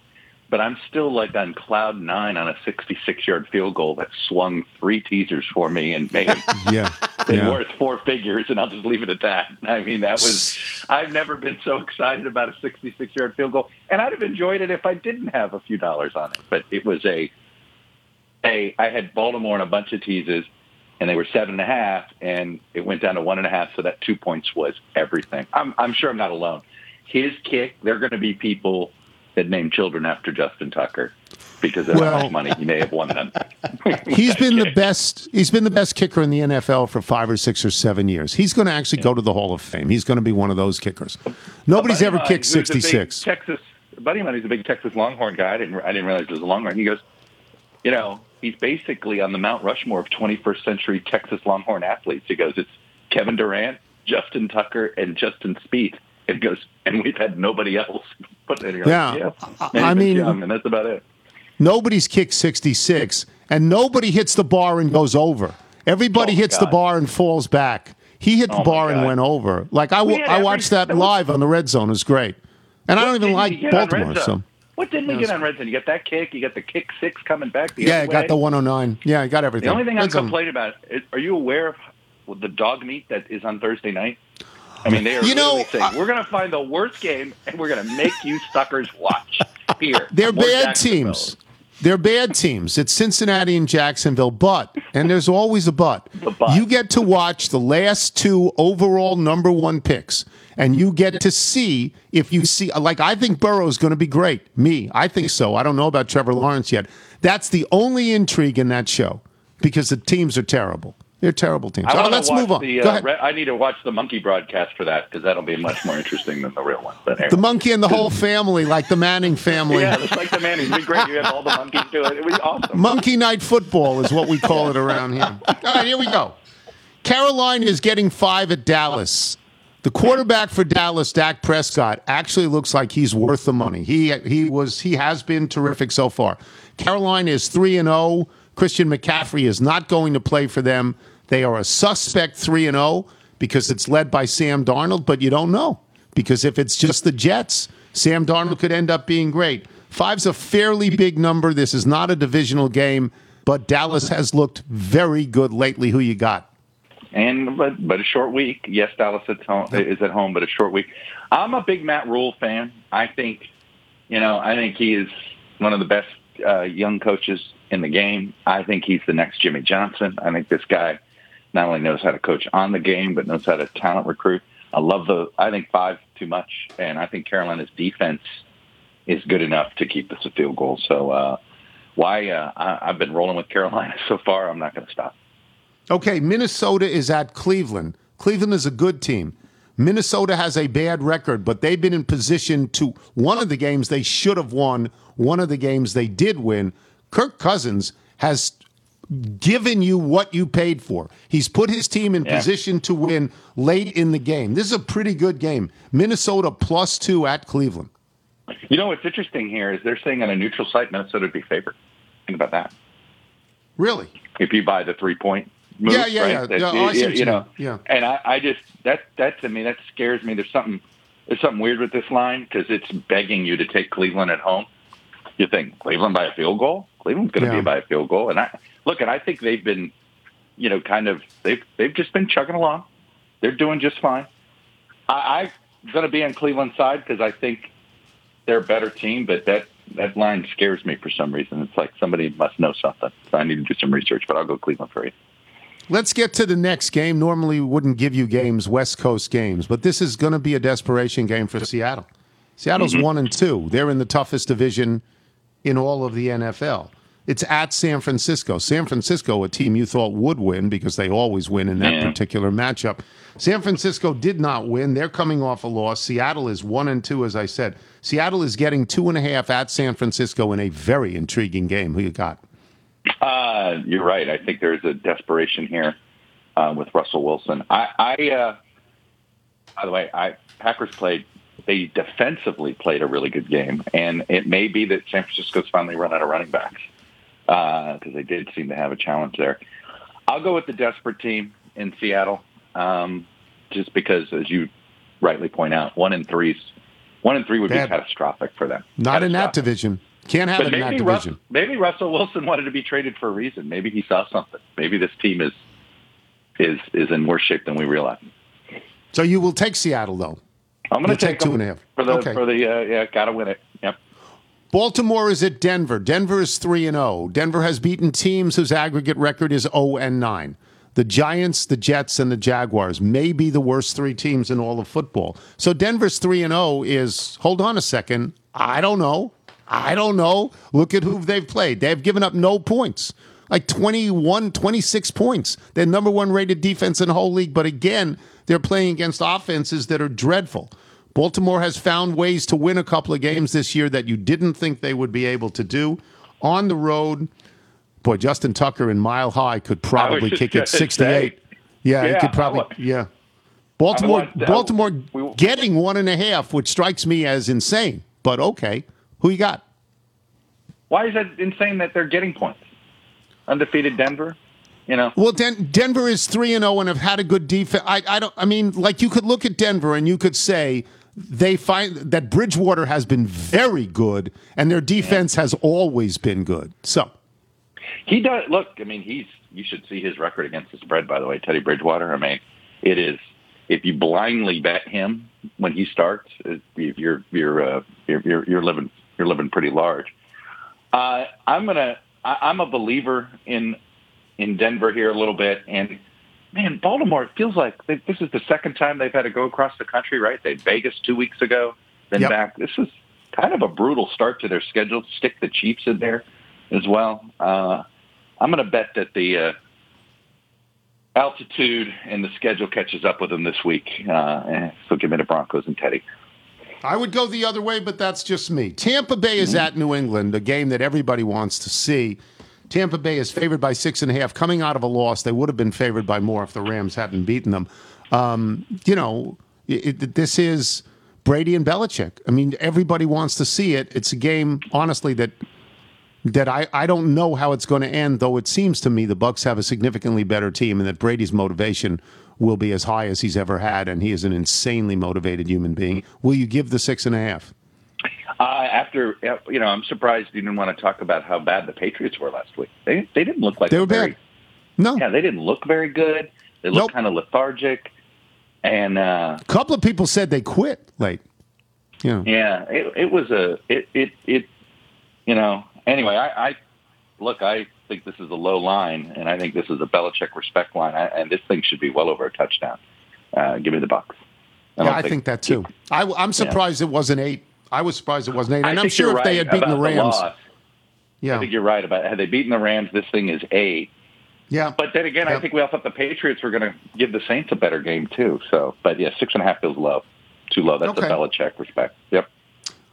but I'm still like on cloud nine on a 66 yard field goal that swung three teasers for me and made it Yeah. been yeah. worth four figures, and I'll just leave it at that. I mean, that was I've never been so excited about a 66 yard field goal, and I'd have enjoyed it if I didn't have a few dollars on it. But it was a a I had Baltimore and a bunch of teases, and they were seven and a half, and it went down to one and a half. So that two points was everything. I'm I'm sure I'm not alone. His kick, they're going to be people that name children after Justin Tucker because of Well- how much money he may have won them. He's been the best. He's been the best kicker in the NFL for five or six or seven years. He's going to actually go to the Hall of Fame. He's going to be one of those kickers. Nobody's ever kicked a 66. Texas buddy of mine who's a big Texas Longhorn guy. I didn't I didn't realize it was a Longhorn. He goes, you know, he's basically on the Mount Rushmore of 21st century Texas Longhorn athletes. He goes, it's Kevin Durant, Justin Tucker, and Justin Speed. And he goes, and we've had nobody else. But then you're like, Yeah. yeah, I- And I mean- young, and that's about it. Nobody's kicked 66, and nobody hits the bar and goes over. Everybody Oh, hits the bar and falls back. He hit the Oh, my bar and went over. Like I, We w- I every- watched that that was- live on the red zone. It was great. And I don't even like we get on Red Baltimore. So What didn't we get on Red Zone? You got that kick, you got the kick six coming back. The yeah, oh I got the 109. Yeah, I got everything. The only thing I'm Red zone. complaining about is, are you aware of the dog meat that is on Thursday night? I mean, they are You know, saying, we're going to find the worst game and we're going to make you suckers watch. Here. They're bad teams. They're bad teams. It's Cincinnati and Jacksonville, but and there's always a but. but. You get to watch the last two overall number one picks, and you get to see if you see. Like I think Burrow's going to be great. Me, I think so. I don't know about Trevor Lawrence yet. That's the only intrigue in that show because the teams are terrible. They're terrible teams. I want let's move on. The, uh, I need to watch the monkey broadcast for that because that'll be much more interesting than the real one. But anyway. The monkey and the whole family, like the Manning family. yeah, it's like the man. It'd be great. You have all the monkeys do it. It was awesome. Monkey Night Football is what we call it around here. All right, here we go. Carolina is getting five at Dallas. The quarterback for Dallas, Dak Prescott, actually looks like he's worth the money. He he was he has been terrific so far. Carolina is three and zero. Christian McCaffrey is not going to play for them. They are a suspect three and zero because it's led by Sam Darnold, but you don't know because if it's just the Jets, Sam Darnold could end up being great. Five's a fairly big number. This is not a divisional game, but Dallas has looked very good lately. Who you got? And but but a short week. Yes, Dallas is home, is at home, but a short week. I'm a big Matt Rhule fan. I think, you know, I think he is one of the best uh, young coaches in the game. I think he's the next Jimmy Johnson. I think this guy not only knows how to coach on the game, but knows how to talent recruit. I love the. I think five too much, and I think Carolina's defense is good enough to keep us a field goal. So uh, why uh, I, I've been rolling with Carolina so far. I'm not going to stop. Okay, Minnesota is at Cleveland. Cleveland is a good team. Minnesota has a bad record, but they've been in position to one of the games they should have won, one of the games they did win. Kirk Cousins has given you what you paid for. He's put his team in Yeah. position to win late in the game. This is a pretty good game. Minnesota plus two at Cleveland. You know what's interesting here is they're saying on a neutral site Minnesota would be favored. Think about that. Really? If you buy the three point move, Yeah, yeah, right? yeah. That- Yeah, oh, I you, what you you know. Yeah. And I, I just that that to me that scares me. There's something there's something weird with this line because it's begging you to take Cleveland at home. You think Cleveland by a field goal? Cleveland's going to Yeah. be by a field goal, and I look and I think they've been, you know, kind of they've they've just been chugging along. They're doing just fine. I, I'm going to be on Cleveland's side because I think they're a better team, but that that line scares me for some reason. It's like somebody must know something. So I need to do some research, but I'll go Cleveland for you. Let's get to the next game. Normally, we wouldn't give you games, West Coast games, but this is going to be a desperation game for Seattle. Seattle's mm-hmm. one and two. They're in the toughest division in all of the NFL. It's at San Francisco. San Francisco, a team you thought would win because they always win in that Yeah. particular matchup. San Francisco did not win. They're coming off a loss. Seattle is one and two, as I said. Seattle is getting two and a half at San Francisco in a very intriguing game. Who you got? Uh, you're right. I think there's a desperation here uh, with Russell Wilson. I, I uh, by the way, I Packers played. They defensively played a really good game, and it may be that San Francisco's finally run out of running backs because they did seem to have a challenge there. I'll go with the desperate team in Seattle, um, just because, as you rightly point out, one in threes, one in three would Bad. be catastrophic for them. Not in that division. Can't have But it in that maybe, division. maybe Russell Wilson wanted to be traded for a reason. Maybe he saw something. Maybe this team is is is in worse shape than we realize. So you will take Seattle, though. I'm going to take two and a half. for the Okay. for the uh, yeah. Got to win it. Baltimore is at Denver. Denver is 3 and 0. Denver has beaten teams whose aggregate record is 0 and 9. The Giants, the Jets and the Jaguars may be the worst three teams in all of football. So Denver's 3 and 0 is hold on a second. I don't know. I don't know. Look at who they've played. They've given up no points. Like 21, 26 points. They're number 1 rated defense in the whole league, but again, they're playing against offenses that are dreadful. Baltimore has found ways to win a couple of games this year that you didn't think they would be able to do. On the road, boy, Justin Tucker in Mile High could probably kick it gonna 68. say. Yeah, he could probably. Yeah. Baltimore, that. Baltimore We- getting one and a half, which strikes me as insane. But okay, who you got? Why is that insane that they're getting points? Undefeated Denver. You know. Well, Den- Denver is three and zero and have had a good defense. I, I don't. I mean, like you could look at Denver and you could say they find that Bridgewater has been very good and their defense has always been good. So He does look. I mean, he's. You should see his record against the spread. By the way, Teddy Bridgewater. I mean, it is. If you blindly bet him when he starts, you're you're uh, you're, you're you're living you're living pretty large. Uh, I'm gonna. I, I'm a believer in in Denver here a little bit, and man, Baltimore. It feels like they, this is the second time they've had to go across the country. Right? They had Vegas two weeks ago, then Yep. back. This is kind of a brutal start to their schedule. Stick the Chiefs in there as well. Uh, I'm going to bet that the uh, altitude and the schedule catches up with them this week. Uh, so give me the Broncos and Teddy. I would go the other way, but that's just me. Tampa Bay is at New England, a game that everybody wants to see. Tampa Bay is favored by six and a half, coming out of a loss. They would have been favored by more if the Rams hadn't beaten them. Um, you know, it, it- this is Brady and Belichick. I mean, everybody wants to see it. It's a game, honestly, that that I, I don't know how it's going to end, though it seems to me the Bucks have a significantly better team and that Brady's motivation will be as high as he's ever had, and he is an insanely motivated human being. Will you give the six and a half? Uh, after, you know, I'm surprised you didn't want to talk about how bad the Patriots were last week. They, they didn't look like They were very, bad. No. Yeah, they didn't look very good. They looked Nope. kind of lethargic. And, uh, A couple of people said they quit late. Know. Yeah, it, it was a it, it it you know. Anyway, I, I look. I think this is a low line, and I think this is a Belichick respect line, I, and this thing should be well over a touchdown. Uh, give me the Bucks. Yeah, I think that too. I, am surprised it wasn't eight. I was surprised it wasn't eight. I And I'm think sure you're if they right had beaten the Rams, loss. I think you're right about had they beaten the Rams, this thing is eight. yeah. But then again, I think we all thought the Patriots were going to give the Saints a better game too. So, but yeah, six and a half feels low, too low. That's Okay. a Belichick respect. Yep.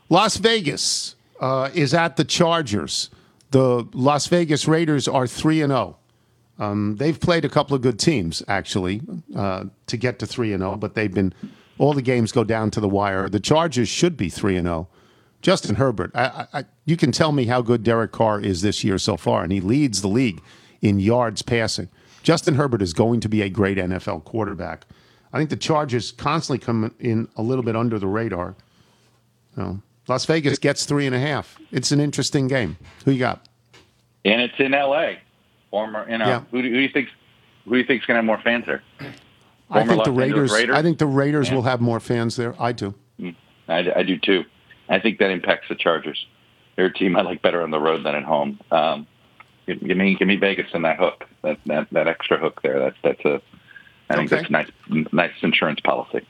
Las Vegas uh, is at the Chargers. The Las Vegas Raiders are three and zero. Um, they've played a couple of good teams actually uh, to get to three and zero, but they've been all the games go down to the wire. The Chargers should be three and zero. Justin Herbert, I, I, you can tell me how good Derek Carr is this year so far, and he leads the league in yards passing. Justin Herbert is going to be a great NFL quarterback. I think the Chargers constantly come in a little bit under the radar. Las Vegas gets three and a half. It's an interesting game. Who you got? And it's in L.A. Former, you know, Yeah. who, do, who do you think? Who do you think's going to have more fans there? I think the Los Angeles Raiders. Raiders? I think the Raiders will have more fans there. I do. I, I do too. I think that impacts the Chargers. They're a team I like better on the road than at home. Um, give, give me, give me Vegas and that hook, that that, that extra hook there. That's that's a. I think Okay. that's nice, nice insurance policy.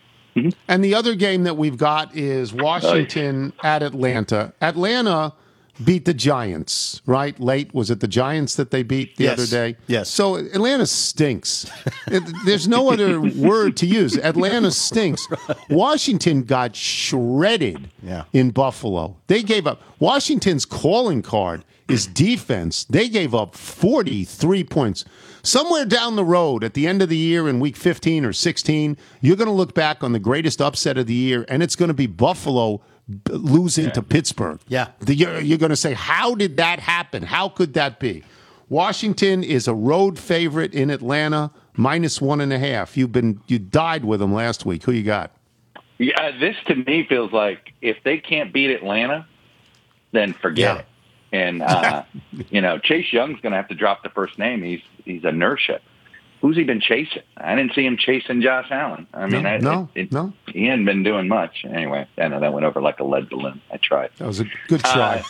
And the other game that we've got is Washington at Atlanta. Atlanta beat the Giants, right? Late was it the Giants that they beat the Yes. other day? Yes. So Atlanta stinks. There's no other word to use. Atlanta stinks. Washington got shredded Yeah. in Buffalo. They gave up. Washington's calling card is defense. They gave up 43 points. Somewhere down the road at the end of the year in week 15 or 16, you're going to look back on the greatest upset of the year, and it's going to be Buffalo b- losing to Pittsburgh. Yeah. The- You're, you're going to say, how did that happen? How could that be? Washington is a road favorite in Atlanta, minus one and a half. You've been you died with them last week. Who you got? Yeah, this to me feels like if they can't beat Atlanta, then forget Yeah. it. And uh, you know, Chase Young's going to have to drop the first name. He's he's inertia. Who's he been chasing? I didn't see him chasing Josh Allen. I mean, No, I, no, it, it- no. he hadn't been doing much. Anyway, I know that went over like a lead balloon. I tried. That was a good try.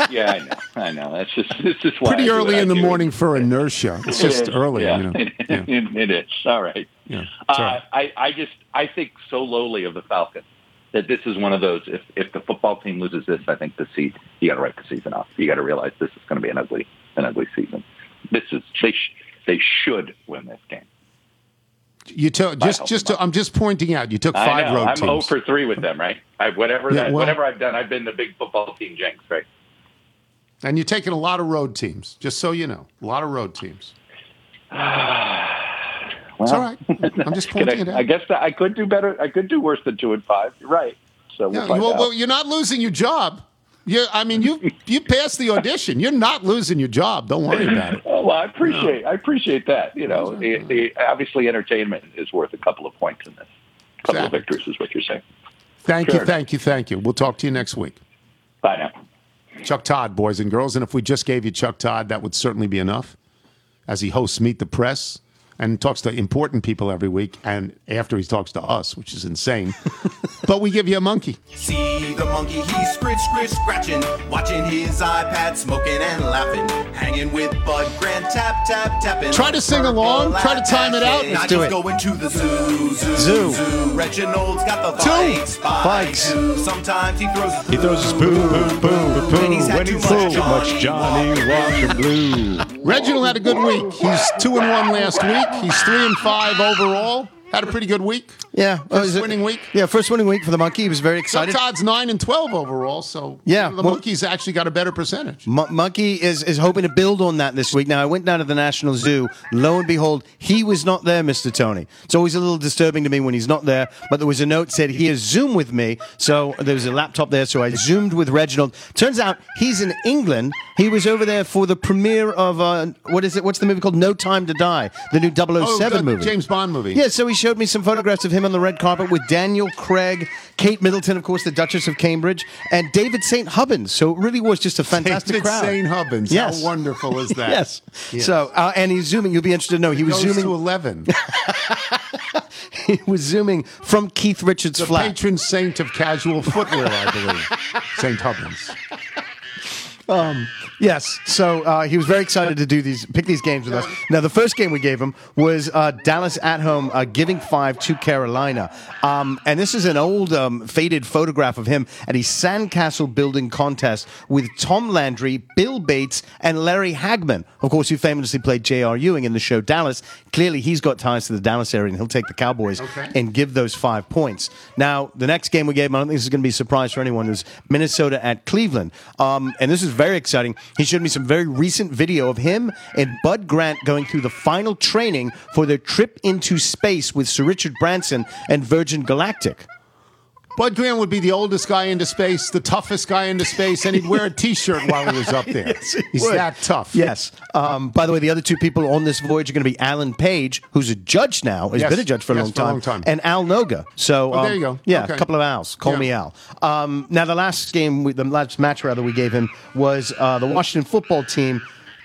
Uh, yeah, I know. I know. That's just it's just why Pretty early I in the do. morning for inertia. It's It just is. early, Yeah. you know. Yeah. it, it is. All right. Yeah. Uh, right. I, I just I think so lowly of the Falcons that this is one of those. If if the football team loses this, I think the season you got to write the season off. You got to realize this is going to be an ugly an ugly season. This is they sh- they should win this game. You took just just to, I'm just pointing out. You took I five know. road I'm teams. 0 for three with them. Right. I, whatever Yeah, that well- whatever I've done, I've been the big football team jinx. Right. and you're taking a lot of road teams. Just so you know, a lot of road teams. Well, It's all right. I'm just pointing I, it out. I guess that I could do better. I could do worse than two and five. You're right. So we'll Yeah, well, well, you're not losing your job. You, I mean, you you passed the audition. You're not losing your job. Don't worry about it. Oh, well, I appreciate I appreciate that. You know, the, the, obviously entertainment is worth a couple of points in this. A couple Exactly. of victories is what you're saying. Thank Sure. you, thank you, thank you. We'll talk to you next week. Bye now. Chuck Todd, boys and girls. And if we just gave you Chuck Todd, that would certainly be enough. As he hosts Meet the Press and talks to important people every week, and after he talks to us, which is insane. but we give you a monkey. See the monkey, he's scritch, scritch, scratching, watching his iPad, smoking and laughing, hanging with Bud Grant, tap, tap, tapping. Try to sing along. Try to time it out. Not Let's do it. going to the zoo, zoo, Zoo. zoo. Reginald's got the Two. bikes, Bikes. Sometimes he throws He throws his poo, poo, poo, poo. When he's had too much Johnny. Johnny Walker Blue. Reginald had a good week. He's two and one last week. He's three and five overall. Had a pretty good week. Yeah, First Uh, is it- winning week. Yeah, first winning week for the monkey. He was very excited. Todd's nine and twelve overall. So Yeah, the well- monkeys actually got a better percentage. Mon- Monkey is, is hoping to build on that this week. Now, I went down to the National Zoo. Lo and behold, he was not there, Mr. Tony. It's always a little disturbing to me when he's not there, but there was a note said he has Zoom with me. So there was a laptop there, so I Zoomed with Reginald. Turns out he's in England. He was over there for the premiere of, uh, what is it? What's the movie called? No Time to Die, the new 007 uh, movie. James Bond movie. Yeah, so he showed me some photographs of him on the red carpet with Daniel Craig, Kate Middleton, of course, the Duchess of Cambridge, and David St. Hubbins. So it really was just a fantastic David crowd. St. Hubbins. Yes. How wonderful is that? Yes. Yes. So, uh, and he's zooming. You'll be interested to know he was Goes to eleven. He was zooming from Keith Richards' the flat. patron saint of casual footwear, I believe. St. Hubbins. Um, yes. So uh, he was very excited to do these, pick these games with us. Now, the first game we gave him was uh, Dallas at home, uh, giving five to Carolina. Um, and this is an old, um, faded photograph of him at a sandcastle building contest with Tom Landry, Bill Bates, and Larry Hagman. Of course, who famously played J.R. Ewing in the show Dallas. Clearly, he's got ties to the Dallas area, and he'll take the Cowboys and give those five points. Now, the next game we gave him, I don't think this is going to be a surprise for anyone, is Minnesota at Cleveland. Um, and this is very exciting. He showed me some very recent video of him and Bud Grant going through the final training for their trip into space with Sir Richard Branson and Virgin Galactic. Bud Grant would be the oldest guy into space, the toughest guy into space, and he'd wear a T-shirt while he was up there. Yes, he He's would. that tough. Yes. Um, by the way, the other two people on this voyage are going to be Alan Page, who's a judge now, has Yes. been a judge for a, Yes, long, for a time, long time. and Al Noga. So Oh, um, there you go. Yeah, Okay. a couple of Al's. Call Yeah. me Al. Um, now, the last game, we, the last match rather, we gave him was uh, the Washington football team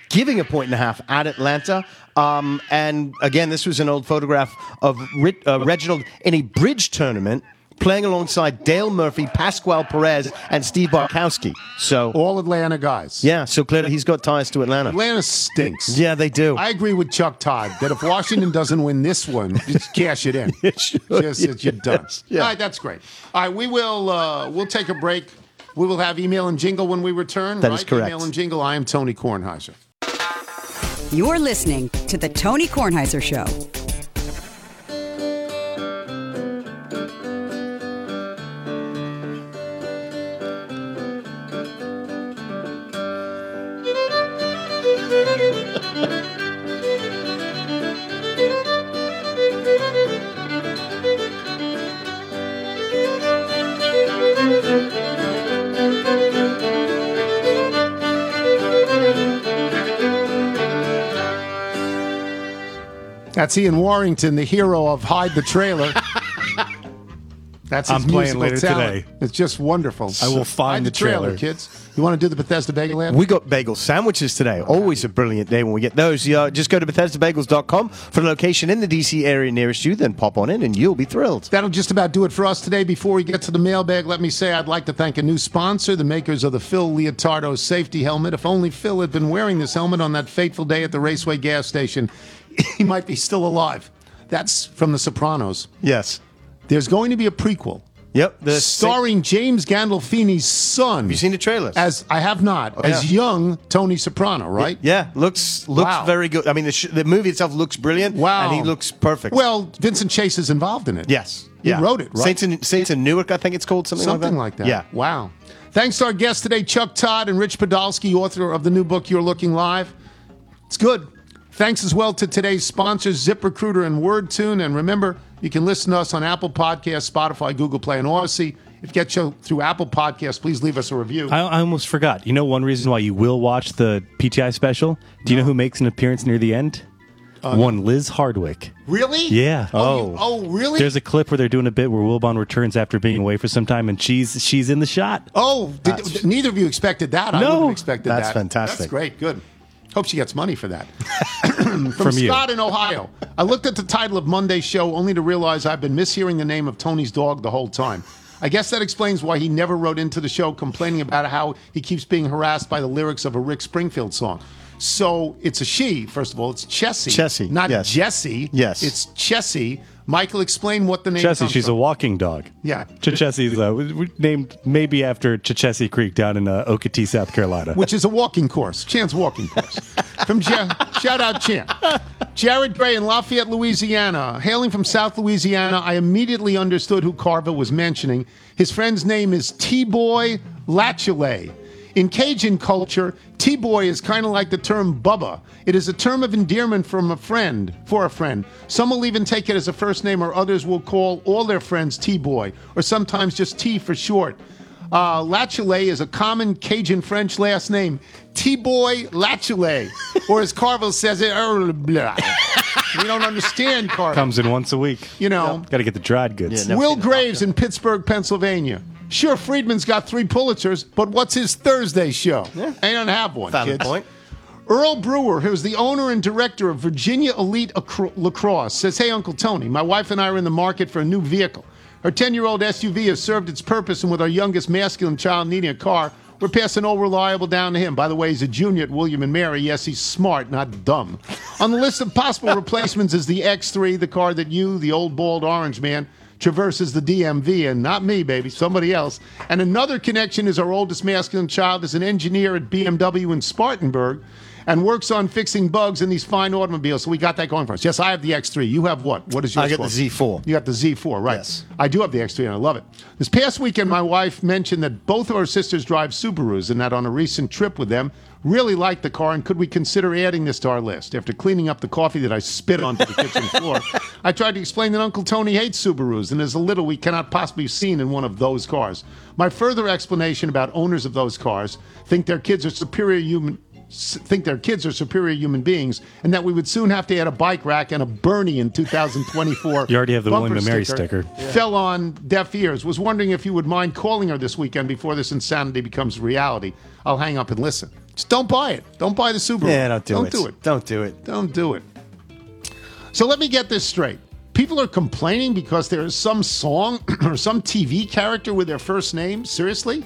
giving a point and a half at Atlanta. Um, and again, this was an old photograph of Rit, uh, Reginald in a bridge tournament. Playing alongside Dale Murphy, Pascual Perez, and Steve Bartkowski. So, All Atlanta guys. yeah, so clearly he's got ties to Atlanta. Atlanta stinks. Yeah, they do. I agree with Chuck Todd that if Washington doesn't win this one, just cash it in. It should, Just that you're done. yes, yeah. All right, that's great. All right, we will uh, we'll take a break. We will have email and jingle when we return. That right? is correct. Email and jingle. I am Tony Kornheiser. You're listening to The Tony Kornheiser Show. That's Ian Warrington, the hero of Hide the Trailer. That's his I'm playing musical later talent. today. It's just wonderful. I will find Hide the trailer. kids. You want to do the Bethesda Bagel ad? We got bagel sandwiches today. Always a brilliant day when we get those. Just go to BethesdaBagels.com for the location in the DC area nearest you, then pop on in and you'll be thrilled. That'll just about do it for us today. Before we get to the mailbag, let me say I'd like to thank a new sponsor, the makers of the Phil Leotardo safety helmet. If only Phil had been wearing this helmet on that fateful day at the Raceway gas station, he might be still alive. That's from The Sopranos. Yes. There's going to be a prequel Yep. The starring James Gandolfini's son. Have you seen the trailers? As I have not, as young Tony Soprano, right? Yeah, looks looks Wow. very good. I mean, the, sh- the movie itself looks brilliant. Wow. and he looks perfect. Well, Vincent Chase is involved in it. yes, He yeah. wrote it, right? Saints in, Saints in Newark, I think it's called something, Something like that. like that. Yeah. Wow. Thanks to our guests today, Chuck Todd and Rich Podolsky, author of the new book, You're Looking Live. It's good. Thanks as well to today's sponsors, ZipRecruiter and WordTune. And remember, you can listen to us on Apple Podcasts, Spotify, Google Play, and Odyssey. If you get you through Apple Podcasts, please leave us a review. I, I almost forgot. You know, one reason why you will watch the PTI special? Do you know who makes an appearance near the end? Uh, one Liz Hardwick. really? Yeah. Oh, you- oh. oh, really? There's a clip where they're doing a bit where Wilbon returns after being away for some time, and she's she's in the shot. Oh, did, neither of you expected that. I No. wouldn't have expected That's that. fantastic. That's great. Good. Hope she gets money for that. From, From. Scott in Ohio. I looked at the title of Monday's show only to realize I've been mishearing the name of Tony's dog the whole time. I guess that explains why he never wrote into the show complaining about how he keeps being harassed by the lyrics of a Rick Springfield song. So it's a she, first of all. It's Chessie. Chessie, Not yes. Jessie. Yes. It's Chessie. Michael, explain what the name Chessie, she's from. a walking dog. Yeah. Chechessie's uh, named maybe after Chechessee Creek down in uh, South Carolina. which is a walking course. Chan's walking course. From Ja- shout out Chan. Jared Gray in Lafayette, Louisiana. Hailing from South Louisiana, I immediately understood who Carville was mentioning. His friend's name is T-Boy Latiolais. In Cajun culture, T-boy is kind of like the term Bubba. It is a term of endearment from a friend, for a friend. Some will even take it as a first name, or others will call all their friends T-boy, or sometimes just T for short. Uh, Latiolais is a common Cajun French last name, T-boy Latiolais, or as Carville says it, we don't understand Carville. Comes in once a week. You know. Got to get the dried goods. Will Graves in Pittsburgh, Pennsylvania. Sure, Friedman's got three Pulitzers, but what's his Thursday show? They don't have one. Valid kids. point. Earl Brewer, who's the owner and director of Virginia Elite Acro- Lacrosse, says, Hey, Uncle Tony, my wife and I are in the market for a new vehicle. Our 10 year old SUV has served its purpose, and with our youngest masculine child needing a car, We're passing all reliable down to him. By the way, he's a junior at William and Mary. Yes, he's smart, not dumb. On the list of possible replacements is the X3, the car that you, the old bald orange man, traverses the DMV, and not me, baby, somebody else. And another connection is our oldest masculine child is an engineer at BMW in Spartanburg and works on fixing bugs in these fine automobiles. So we got that going for us. Yes, I have the X3. You have what? What is yours? I got the? Z4. You got the Z4, right? Yes. I do have the X3 and I love it. This past weekend, my wife mentioned that both of our sisters drive Subarus and that on a recent trip with them, really liked the car and could we consider adding this to our list? After cleaning up the coffee that I spit onto the kitchen floor, I tried to explain that Uncle Tony hates Subarus and there's a little we cannot possibly be seen in one of those cars. My further explanation about owners of those cars think their kids are superior human think their kids are superior human beings and that we would soon have to add a bike rack and a Bernie in 2024. You already have the William and Mary sticker. Fell on deaf ears. Was wondering if you would mind calling her this weekend before this insanity becomes reality. I'll hang up and listen. Just don't buy it. Don't buy the Subaru. Yeah, don't do don't it. do it. Don't do it. Don't do it. So let me get this straight. People are complaining because there is some song or some TV character with their first name. Seriously?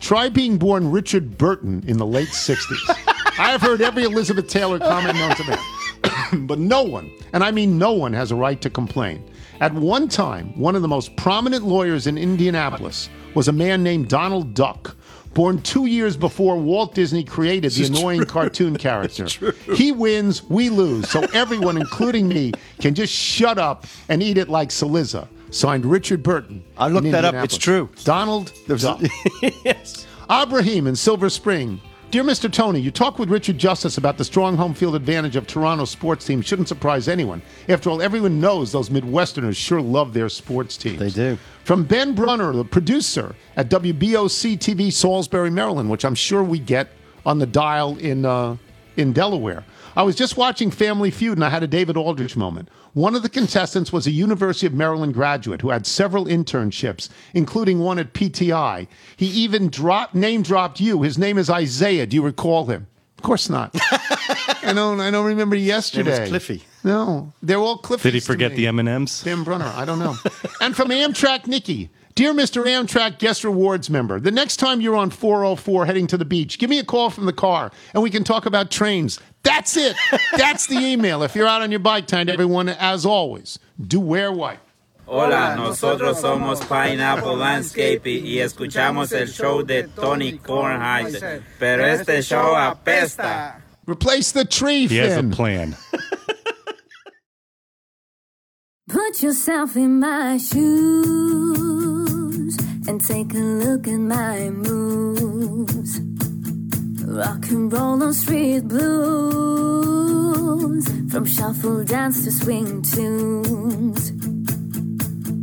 Try being born Richard Burton in the late 60s. I have heard every Elizabeth Taylor comment known to man. but no one, and I mean no one, has a right to complain. At one time, one of the most prominent lawyers in Indianapolis was a man named Donald Duck, born two years before Walt Disney created the annoying cartoon character. He wins, we lose. So everyone, including me, can just shut up and eat it like Saliza. Signed Richard Burton. I looked that up. It's true. Donald Duck. yes. Abraham in Silver Spring. Dear Mr. Tony, you talk with Richard Justice about the strong home field advantage of Toronto's sports team. Shouldn't surprise anyone. After all, everyone knows those Midwesterners sure love their sports teams. They do. From Ben Brunner, the producer at WBOC TV Salisbury, Maryland, which I'm sure we get on the dial in uh, in Delaware. I was just watching Family Feud and I had a David Aldridge moment. One of the contestants was a University of Maryland graduate who had several internships, including one at PTI. He even dropped name dropped you. His name is Isaiah. Do you recall him? Of course not. I don't. I don't remember yesterday. Cliffy. No, they're all Cliffy. Did he forget the M and M's? Tim Brunner. I don't know. and from Amtrak Nikki. Dear Mr. Amtrak Guest Rewards member, the next time you're on 404 heading to the beach, give me a call from the car and we can talk about trains. That's it. That's the email. If you're out on your bike time, everyone, as always, do wear white. Hola, nosotros somos Pineapple Landscaping y escuchamos el show de Tony Kornheiser. Pero este show apesta. Replace the tree, He has a Finn. plan. Put yourself in my shoes and take a look at my moves. Rock and roll on street blues, from shuffle dance to swing tunes.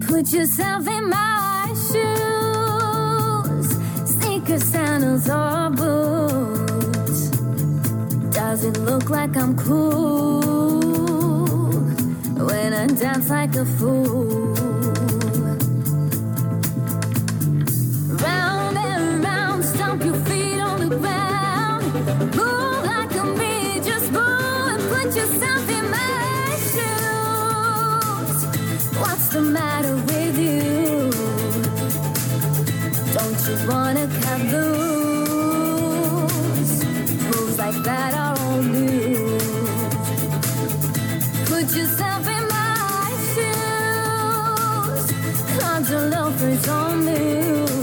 Put yourself in my shoes, sneakers, sandals, or boots. Does it look like I'm cool when I dance like a fool? What's the matter with you? Don't you wanna cut loose? Moves like that are all news. Put yourself in my shoes. Cause your loafers on news.